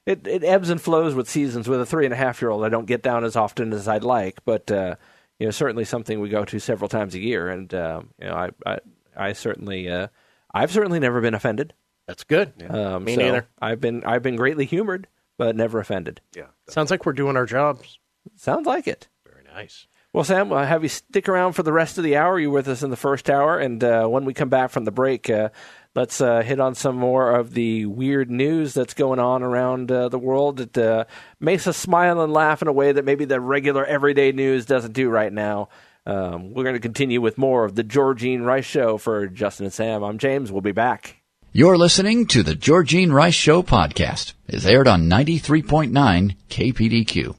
it, it ebbs and flows with seasons. With a three and a half year old, I don't get down as often as I'd like, but uh, you know, certainly something we go to several times a year. And um, you know, I I, I certainly uh, I've certainly never been offended. That's good. Um, Me so neither. I've been I've been greatly humored, but never offended. yeah. Sounds like we're doing our jobs. Sounds like it. Very nice. Well, Sam, uh, have you stick around for the rest of the hour? You were with us in the first hour, and uh, when we come back from the break, uh, let's uh, hit on some more of the weird news that's going on around uh, the world that uh, makes us smile and laugh in a way that maybe the regular everyday news doesn't do right now. Um, we're going to continue with more of the Georgene Rice Show for Justin and Sam. I'm James. We'll be back. You're listening to the Georgene Rice Show podcast. It's aired on 93.9 KPDQ.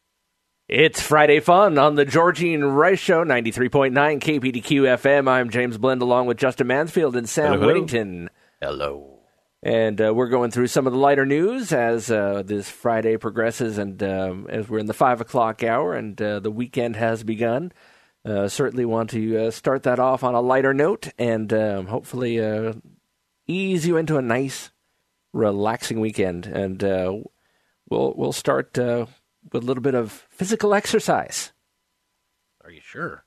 It's Friday fun on the Georgene Rice Show, 93.9 KPDQ FM. I'm James Blind along with Justin Mansfield and Sam Hello, hello. Whittington. Hello. And uh, we're going through some of the lighter news as uh, this Friday progresses and um, as we're in the 5 o'clock hour and uh, the weekend has begun. Uh, certainly want to uh, start that off on a lighter note and um, hopefully uh, ease you into a nice, relaxing weekend. And uh, we'll, we'll start uh, with a little bit of physical exercise. Are you sure?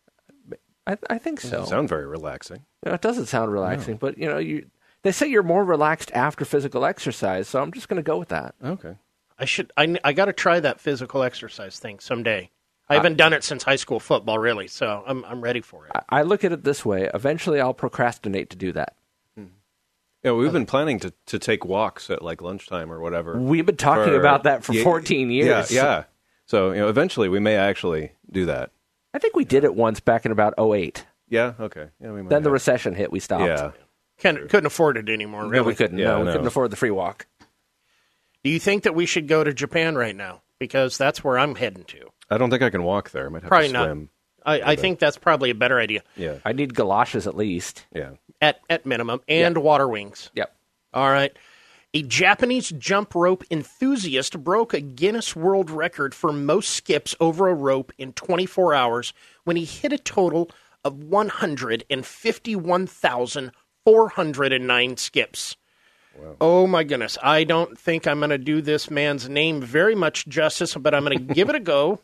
I, I think so. Doesn't sound very relaxing. Know, it doesn't sound relaxing, but you know, you they say you're more relaxed after physical exercise, so I'm just going to go with that. Okay. I should. I, I got to try that physical exercise thing someday. I haven't done it since high school football, really. So I'm I'm ready for it. I, I look at it this way: eventually, I'll procrastinate to do that. Hmm. Yeah, we've uh, been planning to, to take walks at like lunchtime or whatever. We've been talking for- about that for Yeah, 14 years. Yeah, yeah. So you know, eventually we may actually do that. I think we did it once back in about 08. Yeah. Okay. Yeah, we might. Then the have. recession hit. We stopped. Yeah. Couldn't, couldn't afford it anymore. Really. No, we couldn't. Yeah, no, we no. couldn't afford the free walk. Do you think that we should go to Japan right now? Because that's where I'm heading to. I don't think I can walk there. I might have Probably to not. I, I think that's probably a better idea Yeah. I need galoshes at least. Yeah. at at minimum, and water wings. Yep. All right. A Japanese jump rope enthusiast broke a Guinness World Record for most skips over a rope in 24 hours when he hit a total of 151,409 skips. Oh my goodness. I don't think I'm going to do this man's name very much justice, but I'm going to give it a go.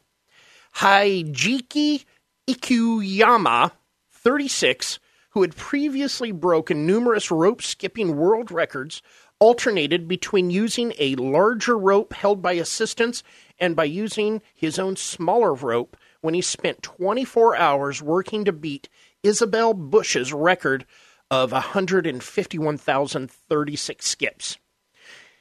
Haijiki Ikuyama, 36, who had previously broken numerous rope skipping world records, alternated between using a larger rope held by assistants and by using his own smaller rope when he spent 24 hours working to beat Isabel Bush's record of 151,036 skips.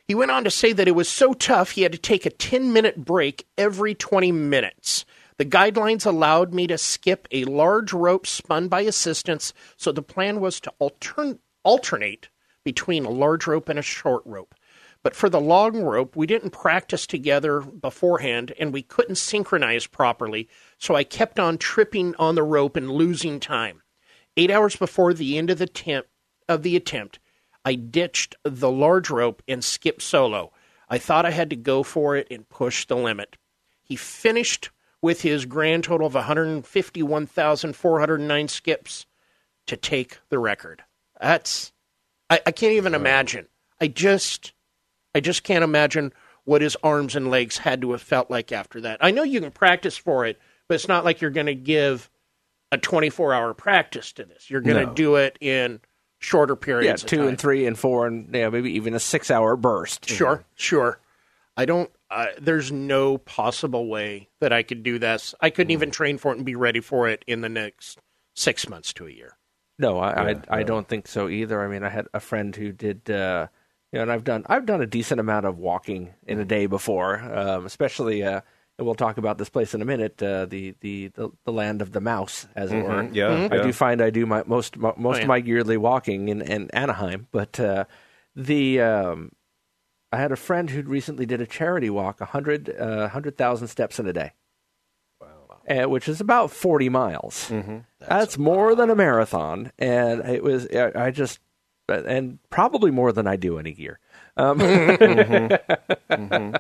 He went on to say that it was so tough he had to take a 10 minute break every 20 minutes. The guidelines allowed me to skip a large rope spun by assistants, so the plan was to altern- alternate between a large rope and a short rope. But for the long rope, we didn't practice together beforehand and we couldn't synchronize properly, so I kept on tripping on the rope and losing time. Eight hours before the end of the, temp- of the attempt, I ditched the large rope and skipped solo. I thought I had to go for it and push the limit. He finished with his grand total of 151,409 skips to take the record. That's I, I can't even imagine. I just I just can't imagine what his arms and legs had to have felt like after that. I know you can practice for it, but it's not like you're going to give a 24 hour practice to this. You're going to No. do it in shorter Yeah, periods. of two time. and three and four and yeah, maybe even a six hour burst. Sure, sure. I don't. Uh, there's no possible way that I could do this. I couldn't even train for it and be ready for it in the next six months to a year. No, I, I, I don't think so either. I mean, I had a friend who did, uh, you know, and I've done I've done a decent amount of walking in a day before, um, especially. Uh, and we'll talk about this place in a minute. Uh, the, the the the land of the mouse, as it were. Yeah, Mm-hmm. I do find I do my most mo- most Oh, yeah. of my yearly walking in, in Anaheim, but uh, the um, I had a friend who recently did a charity walk, a hundred uh, hundred thousand steps in a day. Uh, which is about 40 miles. That's, more than a marathon. And it was, I I just, and probably more than I do in a year. Um,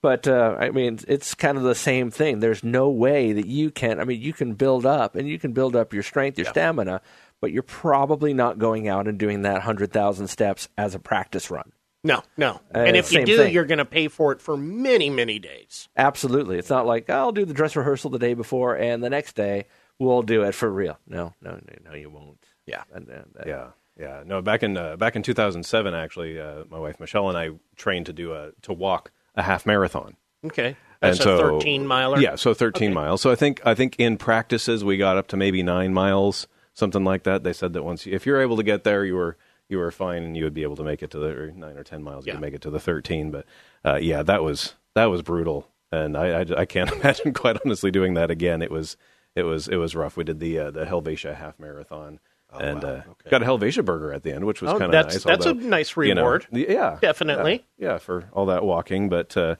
But uh, I mean, it's kind of the same thing. There's no way that you can. I mean, you can build up and you can build up your strength, your stamina, but you're probably not going out and doing that hundred thousand steps as a practice run. No, no. Uh, and if you do, thing. you're going to pay for it for many, many days. Absolutely, it's not like I'll do the dress rehearsal the day before and the next day we'll do it for real. No, no, no, no you won't. Yeah. And, and, uh, Yeah, yeah. No, back in uh, back in 2007, actually, uh, my wife Michelle and I trained to do a to walk a half marathon. Okay. That's and a so, 13 miler. Yeah, so 13 miles. So I think I think in practices we got up to maybe nine miles, something like that. They said that once you, if you're able to get there, you were you were fine, and you would be able to make it to the or nine or 10 miles. You Yeah. could make it to the 13. But uh, yeah, that was that was brutal, and I, I I can't imagine quite honestly doing that again. It was it was it was rough. We did the uh, the Helvetia half marathon. And uh, got a Helvetia burger at the end, which was Oh, kind of nice. that's a nice you know, reward. yeah, Definitely. yeah, yeah, for all that walking. But uh,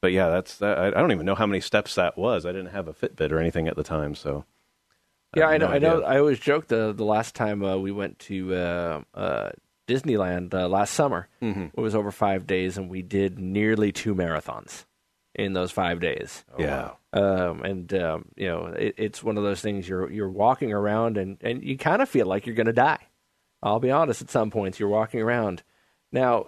but yeah, that's that, I, I don't even know how many steps that was. I didn't have a Fitbit or anything at the time, so Yeah, I I know. no I know. I always joke the the last time uh, we went to uh, uh, Disneyland uh, last summer, Mm-hmm. it was over five days, and we did nearly two marathons in those five days. yeah. Um, and um, you know, it, it's one of those things. You're you're walking around, and and you kind of feel like you're going to die. I'll be honest. At some points, you're walking around. Now,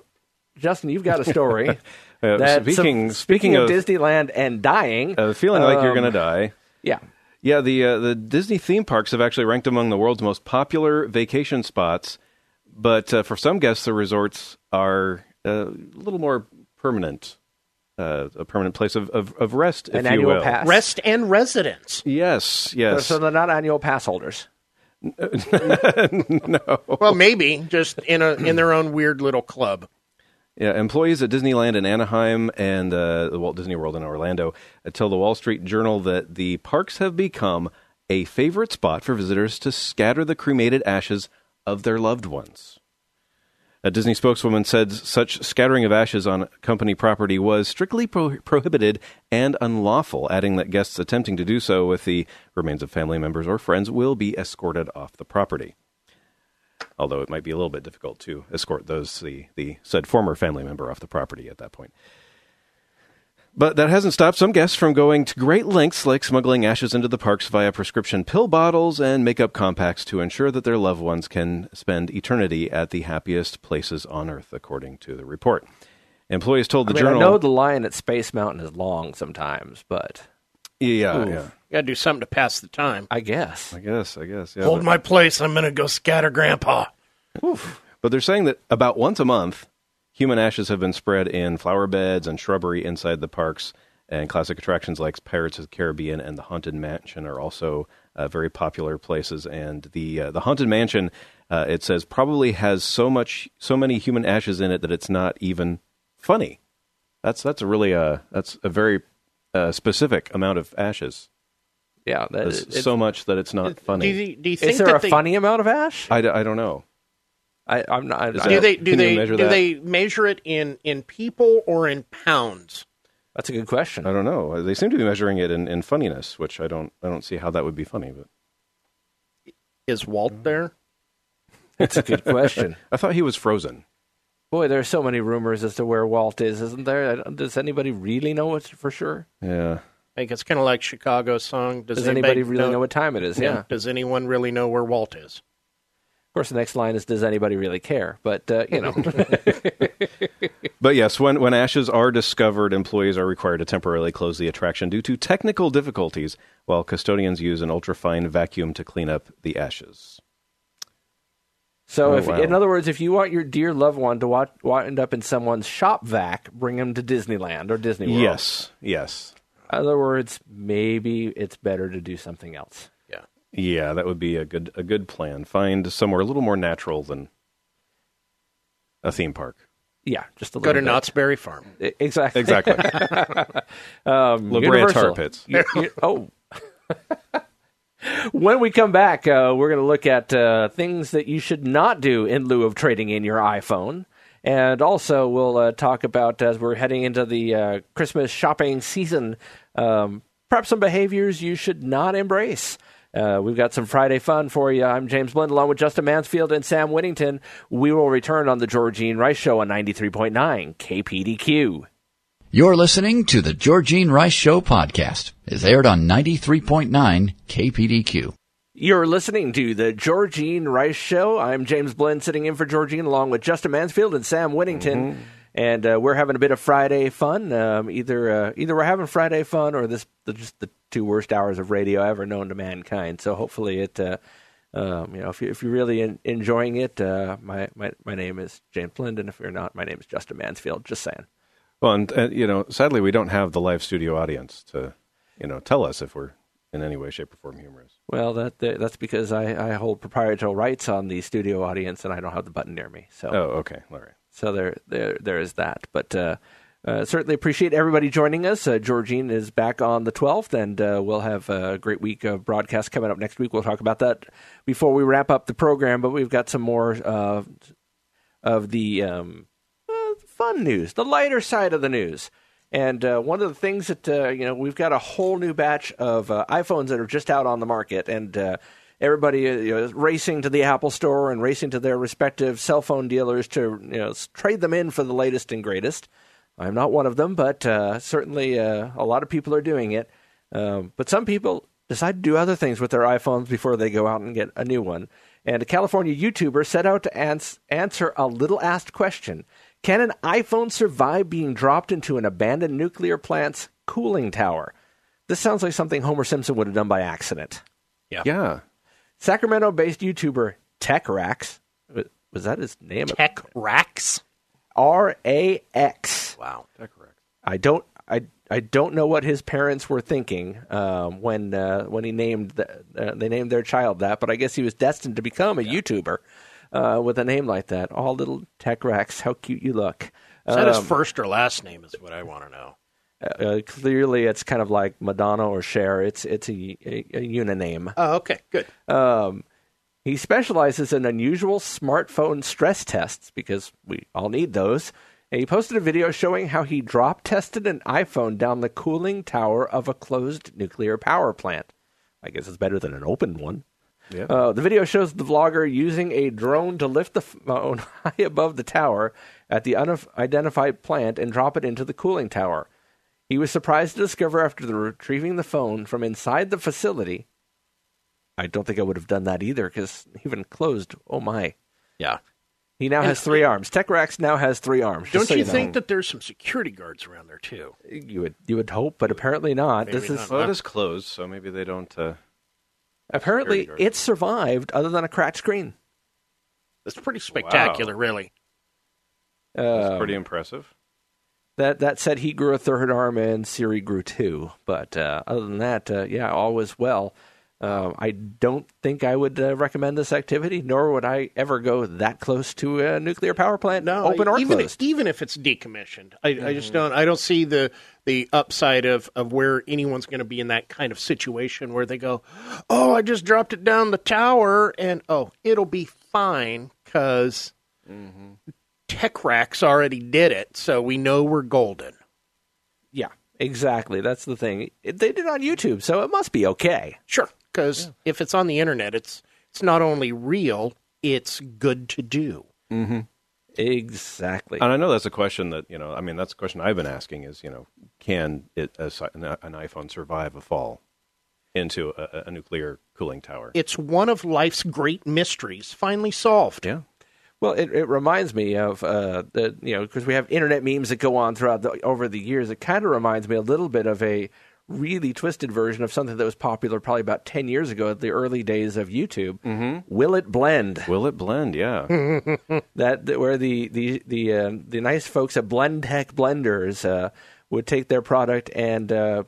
Justin, you've got a story. Uh, that speaking some- speaking of Disneyland and dying, uh, feeling like you're um, going to die. yeah. Yeah, the uh, the Disney theme parks have actually ranked among the world's most popular vacation spots, but uh, for some guests, the resorts are uh, a little more permanent, uh, a permanent place of, of, of rest, if An you annual will. pass. Rest and residence. Yes, yes. So they're not annual pass holders. No. Well, maybe just in a in their own weird little club. Yeah, employees at Disneyland in Anaheim and uh, the Walt Disney World in Orlando uh, tell the Wall Street Journal that the parks have become a favorite spot for visitors to scatter the cremated ashes of their loved ones. A Disney spokeswoman said such scattering of ashes on company property was strictly pro- prohibited and unlawful, adding that guests attempting to do so with the remains of family members or friends will be escorted off the property although it might be a little bit difficult to escort those the, the said former family member off the property at that point. But that hasn't stopped some guests from going to great lengths like smuggling ashes into the parks via prescription pill bottles and makeup compacts to ensure that their loved ones can spend eternity at the happiest places on earth, according to the report. Employees told the I mean, journal. I know the line at Space Mountain is long sometimes, but yeah, yeah. Got to do something to pass the time. I guess. I guess, I guess. Yeah, Hold but- my place. I'm going to go scatter Grandpa. Oof. But they're saying that about once a month, human ashes have been spread in flower beds and shrubbery inside the parks. And classic attractions like Pirates of the Caribbean and the Haunted Mansion are also uh, very popular places. And the uh, the Haunted Mansion, uh, it says, probably has so much, so many human ashes in it that it's not even funny. That's that's a really uh that's a very uh, specific amount of ashes. Yeah, that, It's it's- so much that it's not Do funny. you, do you think Is there that a they, funny amount of ash? I, d- I don't know. I, I'm not. I, Is Do they do they measure do that? they measure it in in people or in pounds? that's a good question. I don't know. They seem to be measuring it in, in funniness, which I don't I don't see how that would be funny. But Is Walt there? That's a good question. I thought he was frozen. Boy, there are so many rumors as to where Walt is, isn't there? Does anybody really know it for sure? Yeah. Like it's kind of like Chicago's song. Does, Does anybody really know what time it is? Yeah. Of Does anyone really know where Walt is? Course, the next line is, "Does anybody really care?" But uh, you know, But yes, when, when ashes are discovered, employees are required to temporarily close the attraction due to technical difficulties, while custodians use an ultrafine vacuum to clean up the ashes. so Oh, if, wow. in other words, if you want your dear loved one to watch, wind up in someone's shop vac, bring him to Disneyland or Disney World. Yes, yes. In other words, maybe it's better to do something else. Yeah. Yeah, that would be a good a good plan. Find somewhere a little more natural than a theme park. Yeah, just a Go to little bit. Knott's Berry Farm. E- Exactly. Exactly. Um, La Brea Tar Pits. You- you- oh. when we come back, uh, we're going to look at uh, things that you should not do in lieu of trading in your iPhone. And also, we'll uh, talk about, as we're heading into the uh, Christmas shopping season, um, perhaps some behaviors you should not embrace. Uh, we've got some Friday fun for you. I'm James Blind, along with Justin Mansfield and Sam Whittington. We will return on the Georgene Rice Show on 93.9 KPDQ. You're listening to the Georgene Rice Show podcast. It's aired on 93.9 KPDQ. You're listening to the Georgene Rice Show. I'm James Blind, sitting in for Georgene, along with Justin Mansfield and Sam Whittington, and uh, we're having a bit of Friday fun. Um, either uh, either we're having Friday fun, or this the, just the two worst hours of radio ever known to mankind. So hopefully it, uh, um, you know, if you if you're really en- enjoying it, uh, my my my name is James and if you're not, my name is Justin Mansfield. Just saying. Well, and uh, you know, sadly, we don't have the live studio audience to, you know, tell us if we're in any way, shape, or form humorous. Well, that that's because I, I hold proprietary rights on the studio audience, and I don't have the button near me. So Oh, okay, all right. So there, there, there is that. But uh, uh, certainly appreciate everybody joining us. Uh, Georgene is back on the 12th, and uh, we'll have a great week of broadcast coming up next week. We'll talk about that before we wrap up the program. But we've got some more of the um, uh, fun news, the lighter side of the news. And uh, one of the things that uh, you know, we've got a whole new batch of iPhones that are just out on the market, and everybody uh, you know, is racing to the Apple Store and racing to their respective cell phone dealers to you know trade them in for the latest and greatest. I'm not one of them, but uh, certainly uh, a lot of people are doing it. Um, but some people decide to do other things with their iPhones before they go out and get a new one. And a California YouTuber set out to ans- answer a little asked question Can an iPhone survive being dropped into an abandoned nuclear plant's cooling tower? This sounds like something Homer Simpson would have done by accident. Yeah. Yeah. Sacramento based YouTuber TechRax, was that his name? Tech Racks. R A X. Wow. TechRax. I don't I I don't know what his parents were thinking um, when uh, when he named the, uh, they named their child that, but I guess he was destined to become a YouTuber uh, with a name like that. All little tech racks, how cute you look. Is that his Um, first or last name? Is what I want to know. Uh, clearly, it's kind of like Madonna or Cher. It's it's a, a, a uniname. Oh, okay, good. Um, he specializes in unusual smartphone stress tests because we all need those. And he posted a video showing how he drop tested an iPhone down the cooling tower of a closed nuclear power plant. I guess it's better than an open one. Yeah. Uh, the video shows the vlogger using a drone to lift the phone high above the tower at the unidentified plant and drop it into the cooling tower. He was surprised to discover after the retrieving the phone from inside the facility. I don't think I would have done that either because even closed, oh my. Yeah. He now And- has three arms. TechRax now has three arms. Don't so you know. think that there's some security guards around there too? you would you would hope, but apparently not. Maybe this is. Well, it is closed, so maybe they don't. Uh, apparently security it survived other than a cracked screen. That's pretty spectacular, really. That's pretty impressive. That that said, he grew a third arm and Siri grew two. But uh, other than that, uh, yeah, all was well. Um, I don't think I would uh, recommend this activity, nor would I ever go that close to a nuclear power plant, No, open or even closed. even if it's decommissioned, I, I just don't. I don't see the the upside of of where anyone's going to be in that kind of situation where they go, "Oh, I just dropped it down the tower, and oh, it'll be fine because Tech Racks already did it, so we know we're golden." yeah, exactly. That's the thing. It, they did it on YouTube, so it must be okay. Sure, because if it's on the internet, it's it's not only real, it's good to do. Mm-hmm. Exactly. And I know that's a question that you know. I mean, that's a question I've been asking: is you know, can it a, an an iPhone survive a fall into a, a nuclear cooling tower? It's one of life's great mysteries finally solved. yeah. Well, it, it reminds me of uh, the you know because we have internet memes that go on throughout the, over the years. It kind of reminds me a little bit of a really twisted version of something that was popular probably about ten years ago at the early days of YouTube. Mm-hmm. Will it blend? Will it blend? Yeah. that, that where the the the uh, the nice folks at Blendtec Blenders uh, would take their product and uh,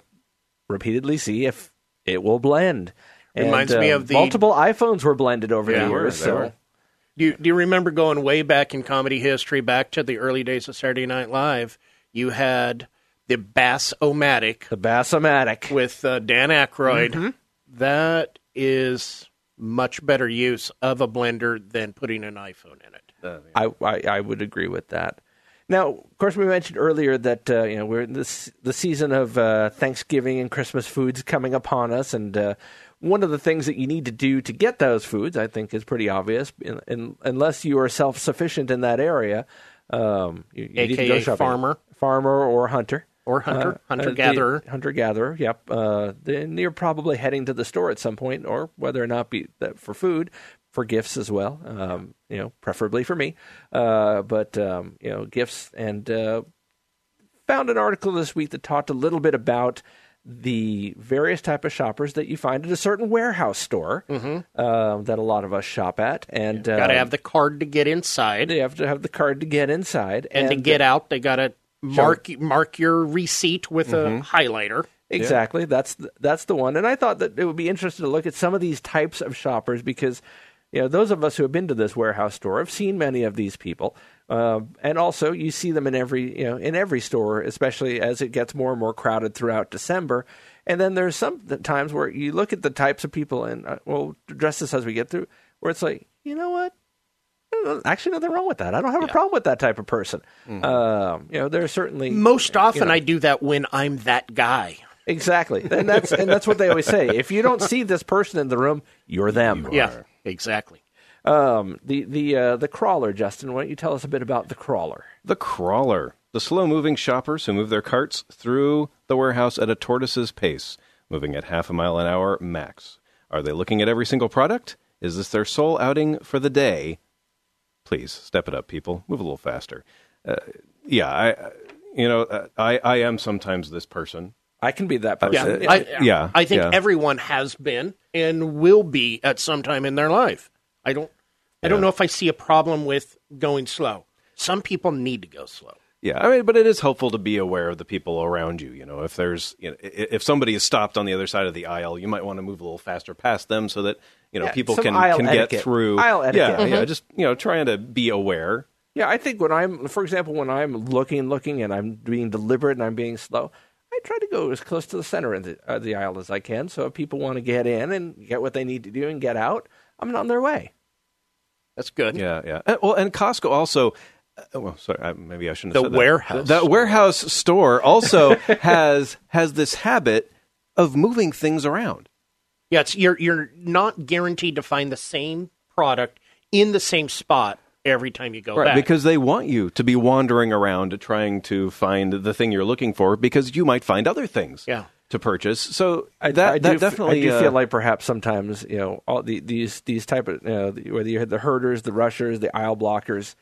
repeatedly see if it will blend. Reminds And, me uh, of the- multiple iPhones were blended over Yeah, the were, years. they so were. Do you, do you remember going way back in comedy history, back to the early days of Saturday Night Live? You had the Bass-O-Matic the Bassomatic. with uh, Dan Aykroyd. That is much better use of a blender than putting an iPhone in it. I, I I would agree with that. Now, of course, we mentioned earlier that uh, you know we're in this the season of uh, Thanksgiving and Christmas foods coming upon us, and uh, one of the things that you need to do to get those foods, I think, is pretty obvious. In, in, unless you are self sufficient in that area, um, you, you need to go shopping. farmer. farmer or hunter. Or hunter, Uh, hunter-gatherer. Hunter gatherer, yep. Uh, then you're probably heading to the store at some point, or whether or not be that for food, for gifts as well. Um, you know, preferably for me. Uh, but um, you know, gifts and uh, found an article this week that talked a little bit about the various type of shoppers that you find at a certain warehouse store uh, that a lot of us shop at, and Got to uh, have the card to get inside, they have to have the card to get inside, and, to get out, they got to mark mark your receipt with a highlighter. Exactly. That's the, that's the one. And I thought that it would be interesting to look at some of these types of shoppers because you know those of us who have been to this warehouse store have seen many of these people, uh, and also you see them in every you know in every store, especially as it gets more and more crowded throughout December. And then there's some times where you look at the types of people, and uh, we'll address this as we get through, where it's like, you know what? Uh, Actually, nothing wrong with that. I don't have a problem with that type of person. Um, you know, there's certainly Most often, know. I do that when I'm that guy. Exactly, and that's and that's what they always say. If you don't see this person in the room, you're them. Yeah, exactly. Um, the the uh, the crawler, Justin. Why don't you tell us a bit about the crawler? The crawler. The slow moving shoppers who move their carts through the warehouse at a tortoise's pace, moving at half a mile an hour max. Are they looking at every single product? Is this their sole outing for the day? Please step it up, people. Move a little faster. Uh, yeah, I, uh, you know, uh, I, I am sometimes this person. I can be that Yeah, person. I, yeah, I think yeah. everyone has been and will be at some time in their life. I don't. I don't know if I see a problem with going slow. Some people need to go slow. Yeah, I mean, but it is helpful to be aware of the people around you. You know, if there's, you know, if somebody is stopped on the other side of the aisle, you might want to move a little faster past them so that you know Yeah, people can aisle can etiquette. get through. Aisle etiquette. Yeah, Mm-hmm. yeah, just you know, trying to be aware. Yeah, I think when I'm, for example, when I'm looking, looking, and I'm being deliberate and I'm being slow, I try to go as close to the center of the, of the aisle as I can. So if people want to get in and get what they need to do and get out, I'm on their way. That's good. Yeah, yeah. Uh, well, and Costco also. Uh, well, sorry, I, maybe I shouldn't have The warehouse The, store. warehouse store also has has this habit of moving things around. Yeah, it's, you're you're not guaranteed to find the same product in the same spot every time you go Right, back. because they want you to be wandering around trying to find the thing you're looking for because you might find other things Yeah. To purchase. So I, that, I that do, definitely I do uh, feel like perhaps sometimes you know all the, these these type of you know, whether you had the herders, the rushers, the aisle blockers,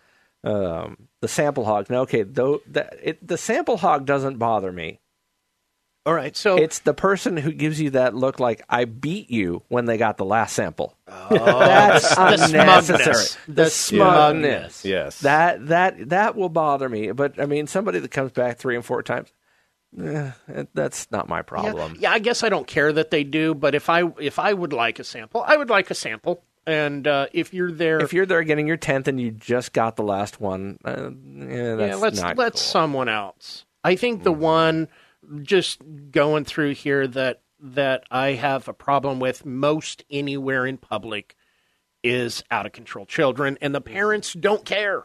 um, the sample hog. Now, okay, though that it, the sample hog doesn't bother me All right, so It's the person who gives you that look like I beat you when they got the last sample. Oh, That's the unnecessary. smugness. The The smugness. smugness. Yes. That that that will bother me. But I mean, somebody that comes back three and four times, eh, that's not my problem. yeah, I guess I don't care that they do, but if I if I would like a sample, I would like a sample. And uh, if you're there, If you're there getting your tenth and you just got the last one, uh, yeah, that's yeah, let's let cool. someone else. I think the one just going through here that that I have a problem with most anywhere in public is out of control children, and the parents don't care.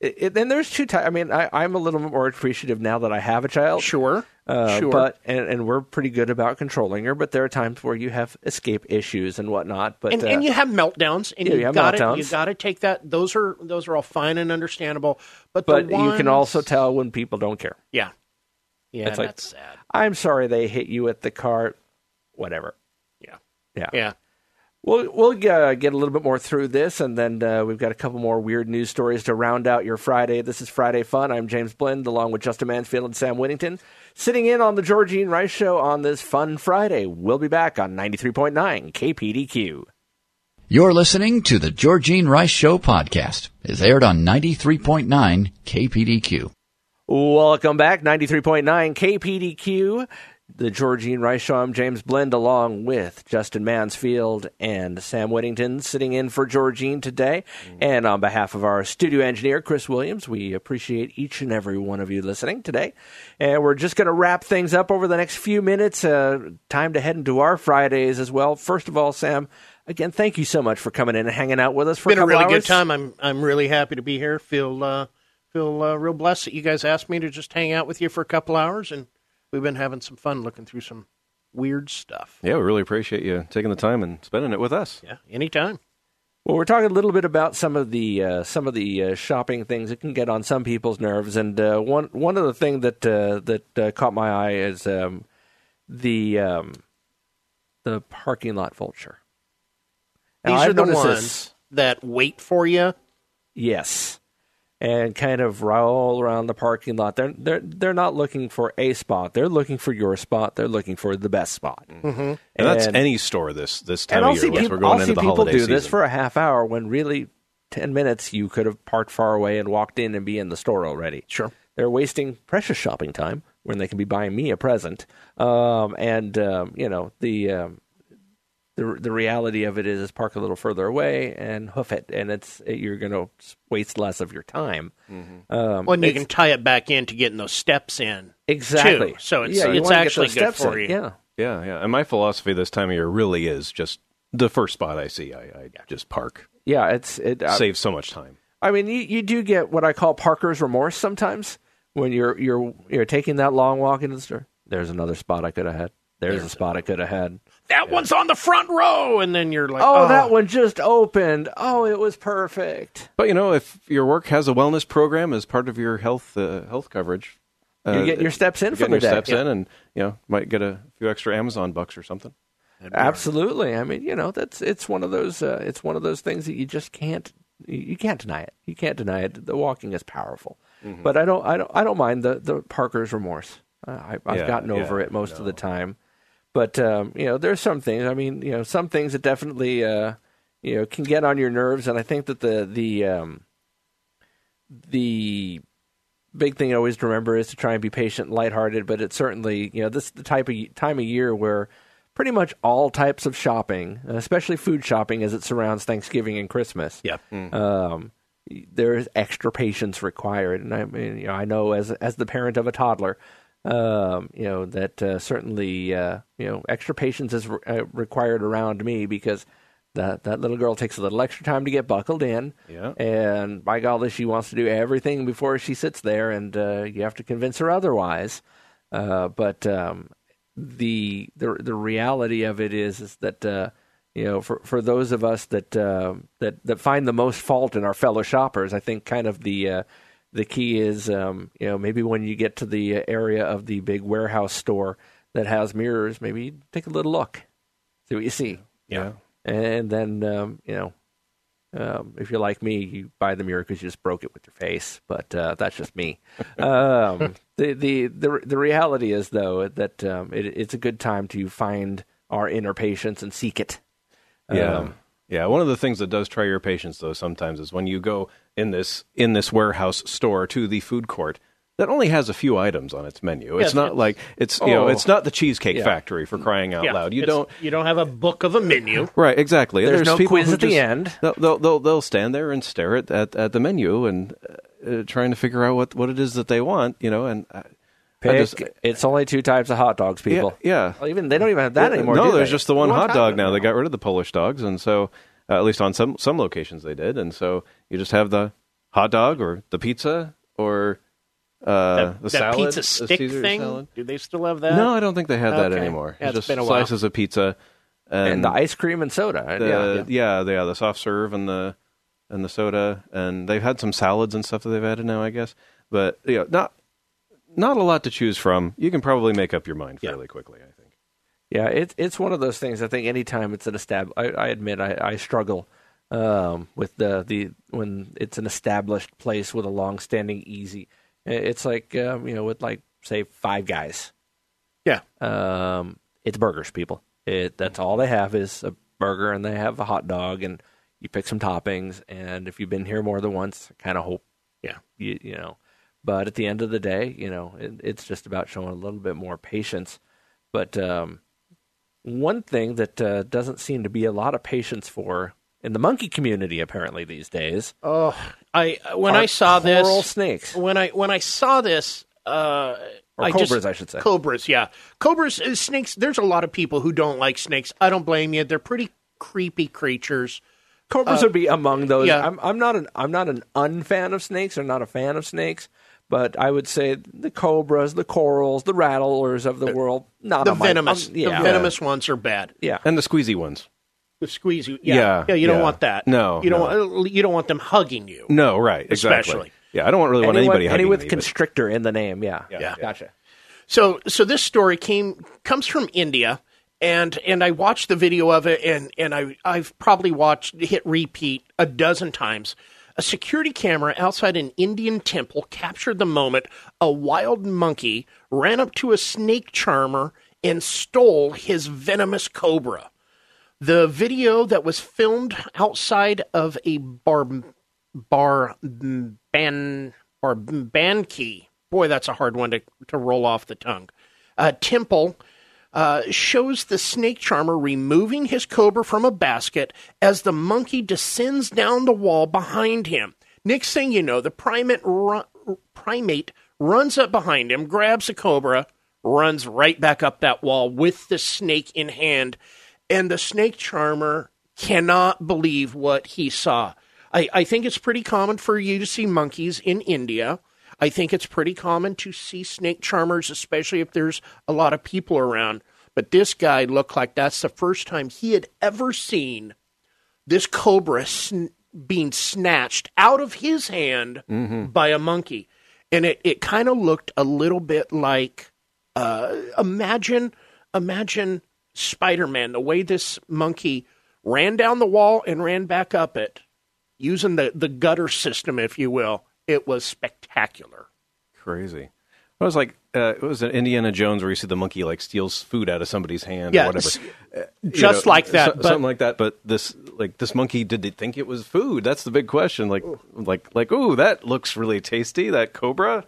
It, and there's two types. I mean, I, I'm a little more appreciative now that I have a child. Sure, Uh, sure. But and, and we're pretty good about controlling her. But there are times where you have escape issues and whatnot. But and, uh, and you have meltdowns, and Yeah, you you have got to meltdowns. you got to take that. Those are those are all fine and understandable. But the but you can also tell when people don't care. yeah, yeah, It's like- that's sad. I'm sorry they hit you at the cart. Whatever. Yeah, Yeah. yeah. We'll we'll uh, get a little bit more through this, and then uh, we've got a couple more weird news stories to round out your Friday. This is Friday Fun. I'm James Blind, along with Justin Mansfield and Sam Whittington, sitting in on the Georgene Rice Show on this fun Friday. We'll be back on 93.9 KPDQ. You're listening to the Georgene Rice Show podcast. It's aired on 93.9 KPDQ. Welcome back, 93.9 KPDQ. The Georgene Rice James Blind, along with Justin Mansfield and Sam Whittington, sitting in for Georgene today. And on behalf of our studio engineer, Chris Williams, we appreciate each and every one of you listening today. And we're just going to wrap things up over the next few minutes. Uh, time to head into our Fridays as well. First of all, Sam, again, thank you so much for coming in and hanging out with us for Been a really hours. good time. I'm I'm really happy to be here. Feel uh, feel uh, real blessed that you guys asked me to just hang out with you for a couple hours, and we've been having some fun looking through some weird stuff. Yeah, we really appreciate you taking the time and spending it with us. Yeah, anytime. Well, we're talking a little bit about some of the uh, some of the uh, shopping things that can get on some people's nerves, and uh, one one of the thing that uh, that uh, caught my eye is um, the um, the parking lot vulture. Now, These I've are the ones this- that wait for you. yes, and kind of roll around the parking lot. They're they're they're not looking for a spot. They're looking for your spot. They're looking for the best spot. Mm-hmm. And, that's any store this this time of year. once people, we're going I'll into see the people holiday do season. this for a half hour when really ten minutes you could have parked far away and walked in and be in the store already. Sure. They're wasting precious shopping time when they can be buying me a present. Um, and um, you know the um, the the reality of it is, is park a little further away and hoof it, and it's you're going to waste less of your time. Mm-hmm. Um, Well, and you can tie it back into getting those steps in. exactly. too. So it's- yeah, it's actually good steps for in. you. Yeah. Yeah, yeah. And my philosophy this time of year really is just the first spot I see, I, I just park. Yeah, it's it. uh, Saves so much time. I mean, you, you do get what I call Parker's remorse sometimes when you're you're you're taking that long walk into the store. There's another spot I could have had. There's, a spot I could have had. That one's on the front row, and then you're like, Oh, oh, that one just opened. Oh, it was perfect. But you know, if your work has a wellness program as part of your health uh, health coverage, uh, You're getting your steps in you're for getting the your day. steps in, and you know, might get a few extra Amazon bucks or something. Absolutely. I mean, you know, that's it's one of those uh, it's one of those things that you just can't you you can't deny it. You can't deny it. The walking is powerful. But I don't I don't I don't mind the the Parker's remorse. I, I- I've Yeah, gotten over yeah, it most of the time. But um, you know, there's some things. I mean, you know, some things that definitely uh, you know can get on your nerves, and I think that the the um, the big thing I always to remember is to try and be patient and lighthearted. But it's certainly you know this is the type of time of year where pretty much all types of shopping, especially food shopping, as it surrounds Thanksgiving and Christmas. yeah. Um, there is extra patience required, and I mean, you know, I know as as the parent of a toddler, um, you know that uh, certainly uh, you know extra patience is re- uh, required around me because that that little girl takes a little extra time to get buckled in, Yeah. and by golly, she wants to do everything before she sits there, and uh, you have to convince her otherwise. Uh, but um, the the the reality of it is is that uh, you know for for those of us that uh, that that find the most fault in our fellow shoppers, I think kind of the uh, the key is um, you know maybe when you get to the area of the big warehouse store that has mirrors, maybe take a little look, see what you see, Yeah. and then um, you know Um, if you're like me, you buy the mirror because you just broke it with your face. But uh, that's just me. um, the, the the the reality is though that um, it, it's a good time to find our inner patience and seek it. Yeah. Yeah, one of the things that does try your patience though sometimes is when you go in this in this warehouse store to the food court that only has a few items on its menu. It's not it's- like it's you know, Oh. it's not the cheesecake Yeah. factory for crying out Yeah, loud. You don't you don't have a book of a menu. Right, exactly. There's no quiz at the end. They'll, they'll they'll they'll stand there and stare at at, at the menu and uh, trying to figure out what what it is that they want, you know, and I Pick, just- it's only two types of hot dogs, people. yeah. Well, even they don't even have that anymore. No, do there's they? just the one What hot dog now. They got rid of the Polish dogs, and so uh, at least on some some locations they did, and so you just have the hot dog or the pizza or uh, that the that salad, pizza stick Caesar thing. salad. Do they still have that? No, I don't think they have that Okay. anymore. Yeah, it's just been a while. slices of pizza and, and the ice cream and soda. and the, yeah, yeah, the, yeah, the soft serve and the and the soda, and they've had some salads and stuff that they've added now, I guess. But you know, not not a lot to choose from. You can probably make up your mind Yeah. fairly quickly, I think. Yeah, it's it's one of those things. I think anytime it's an estab, I, I admit I, I struggle um, with the the when it's an established place with a long-standing easy. It's like um, you know with like say Five Guys. Yeah. Um, it's burgers, people. It that's all they have is a burger, and they have a hot dog, and you pick some toppings. And if you've been here more than once, kind of hope, Yeah. you you know. But at the end of the day, you know, it, it's just about showing a little bit more patience. But um, one thing that uh, doesn't seem to be a lot of patience for in the monkey community apparently these days Oh, I when are I saw coral this snakes when I when I saw this, uh, or I cobras, just, I should say. Cobras, yeah, cobras, uh, snakes. There's a lot of people who don't like snakes. I don't blame you. They're pretty creepy creatures. Cobras would be among those. yeah. I'm, I'm not an I'm not an unfan of snakes or not a fan of snakes, but I would say the cobras, the corals, the rattlers of the world, not The on my- venomous, um, yeah, the venomous ones are bad. yeah. And the squeezy ones. The squeezy, yeah, Yeah, yeah. you don't yeah. want that. No, you don't. no. Want, you don't want them hugging you. No, right, exactly. Especially. Yeah, I don't really want Anyone, anybody any hugging with me, but- constrictor in the name, yeah, Yeah. gotcha. So so this story came comes from India and and I watched the video of it and and I I've probably watched hit repeat a dozen times. A security camera outside an Indian temple captured the moment a wild monkey ran up to a snake charmer and stole his venomous cobra. The video that was filmed outside of a bar bar ban or banki. Boy, that's a hard one to to roll off the tongue. A temple uh, shows the snake charmer removing his cobra from a basket as the monkey descends down the wall behind him. Next thing you know, the primate ru- primate runs up behind him, grabs the cobra, runs right back up that wall with the snake in hand, and the snake charmer cannot believe what he saw. I, I think it's pretty common for you to see monkeys in India. I think it's pretty common to see snake charmers, especially if there's a lot of people around. But this guy looked like that's the first time he had ever seen this cobra sn- being snatched out of his hand by a monkey. And it, it kind of looked a little bit like uh, imagine imagine Spider-Man, the way this monkey ran down the wall and ran back up it using the, the gutter system, if you will. It was spectacular. Crazy. It was like uh, it was an Indiana Jones where you see the monkey like steals food out of somebody's hand Yeah, or whatever. s- Uh, just like that, but- something like that. But this like this monkey did they think it was food? That's the big question. Like like like ooh, that looks really tasty. That cobra.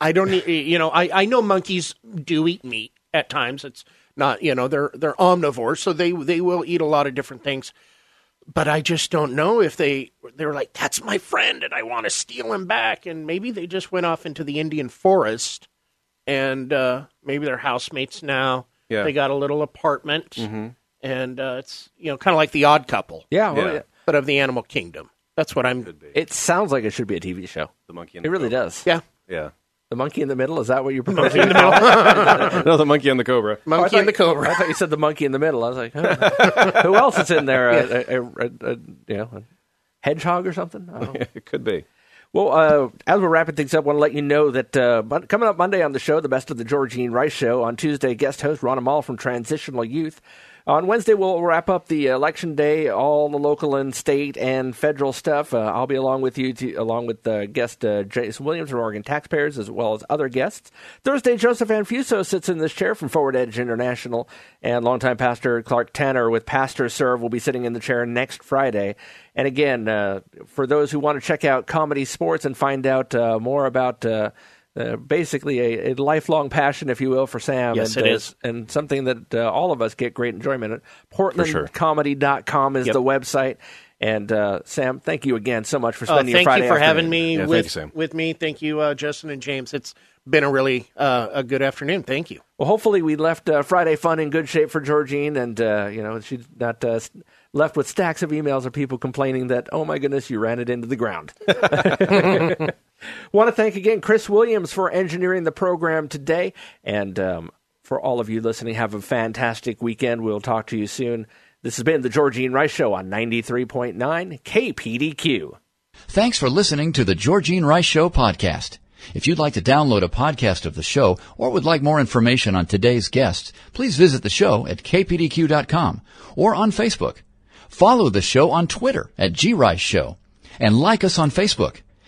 I don't, you know, I, I know monkeys do eat meat at times. It's not, you know, they're they're omnivores, so they they will eat a lot of different things. But I just don't know if they they're like that's my friend and I want to steal him back, and maybe they just went off into the Indian forest, and uh, maybe they're housemates now. Yeah. They got a little apartment, and uh, it's you know kind of like the Odd Couple, Yeah, well, Yeah. yeah. but of the animal kingdom. That's what I'm. It sounds like it should be a TV show. The monkey. And It the really cobra. does. Yeah, Yeah. The monkey in the middle is that what you're proposing? in the middle, no, the monkey and the cobra. Oh, monkey thought- and the cobra. I thought you said the monkey in the middle. I was like, huh. who else is in there? A, a, a, a, a, you know, a hedgehog or something? I it could be. Well, uh, as we're wrapping things up, I want to let you know that uh, mon- coming up Monday on the show, the best of the Georgene Rice Show. On Tuesday, guest host Ron Amal from Transitional Youth On Wednesday, we'll wrap up the election day, all the local and state and federal stuff. Uh, I'll be along with you, to, along with uh, guest uh, Jason Williams from Oregon Taxpayers, as well as other guests. Thursday, Joseph Anfuso sits in this chair from Forward Edge International, and longtime pastor Clark Tanner with Pastor Serve will be sitting in the chair next Friday. And again, uh, for those who want to check out Comedy Sportz and find out uh, more about uh, uh, basically a, a, lifelong passion, if you will, for Sam. Yes, and, it is. And something that uh, all of us get great enjoyment at. PortlandComedy.com is Yep. the website. And uh, Sam, thank you again so much for Uh, spending thank your Friday Thank you for having me Yeah, with you, with me. Thank you, uh, Justin and James. It's been a really uh, a good afternoon. Thank you. Well, hopefully we left uh, Friday fun in good shape for Georgene, and uh, you know she's not uh, left with stacks of emails of people complaining that oh my goodness you ran it into the ground. Want to thank again Chris Williams for engineering the program today, and um, for all of you listening, have a fantastic weekend. We'll talk to you soon. This has been the Georgene Rice Show on ninety three point nine KPDQ. Thanks for listening to the Georgene Rice Show podcast. If you'd like to download a podcast of the show or would like more information on today's guests, please visit the show at kpdq.com or on Facebook. Follow the show on Twitter at grice show and like us on Facebook.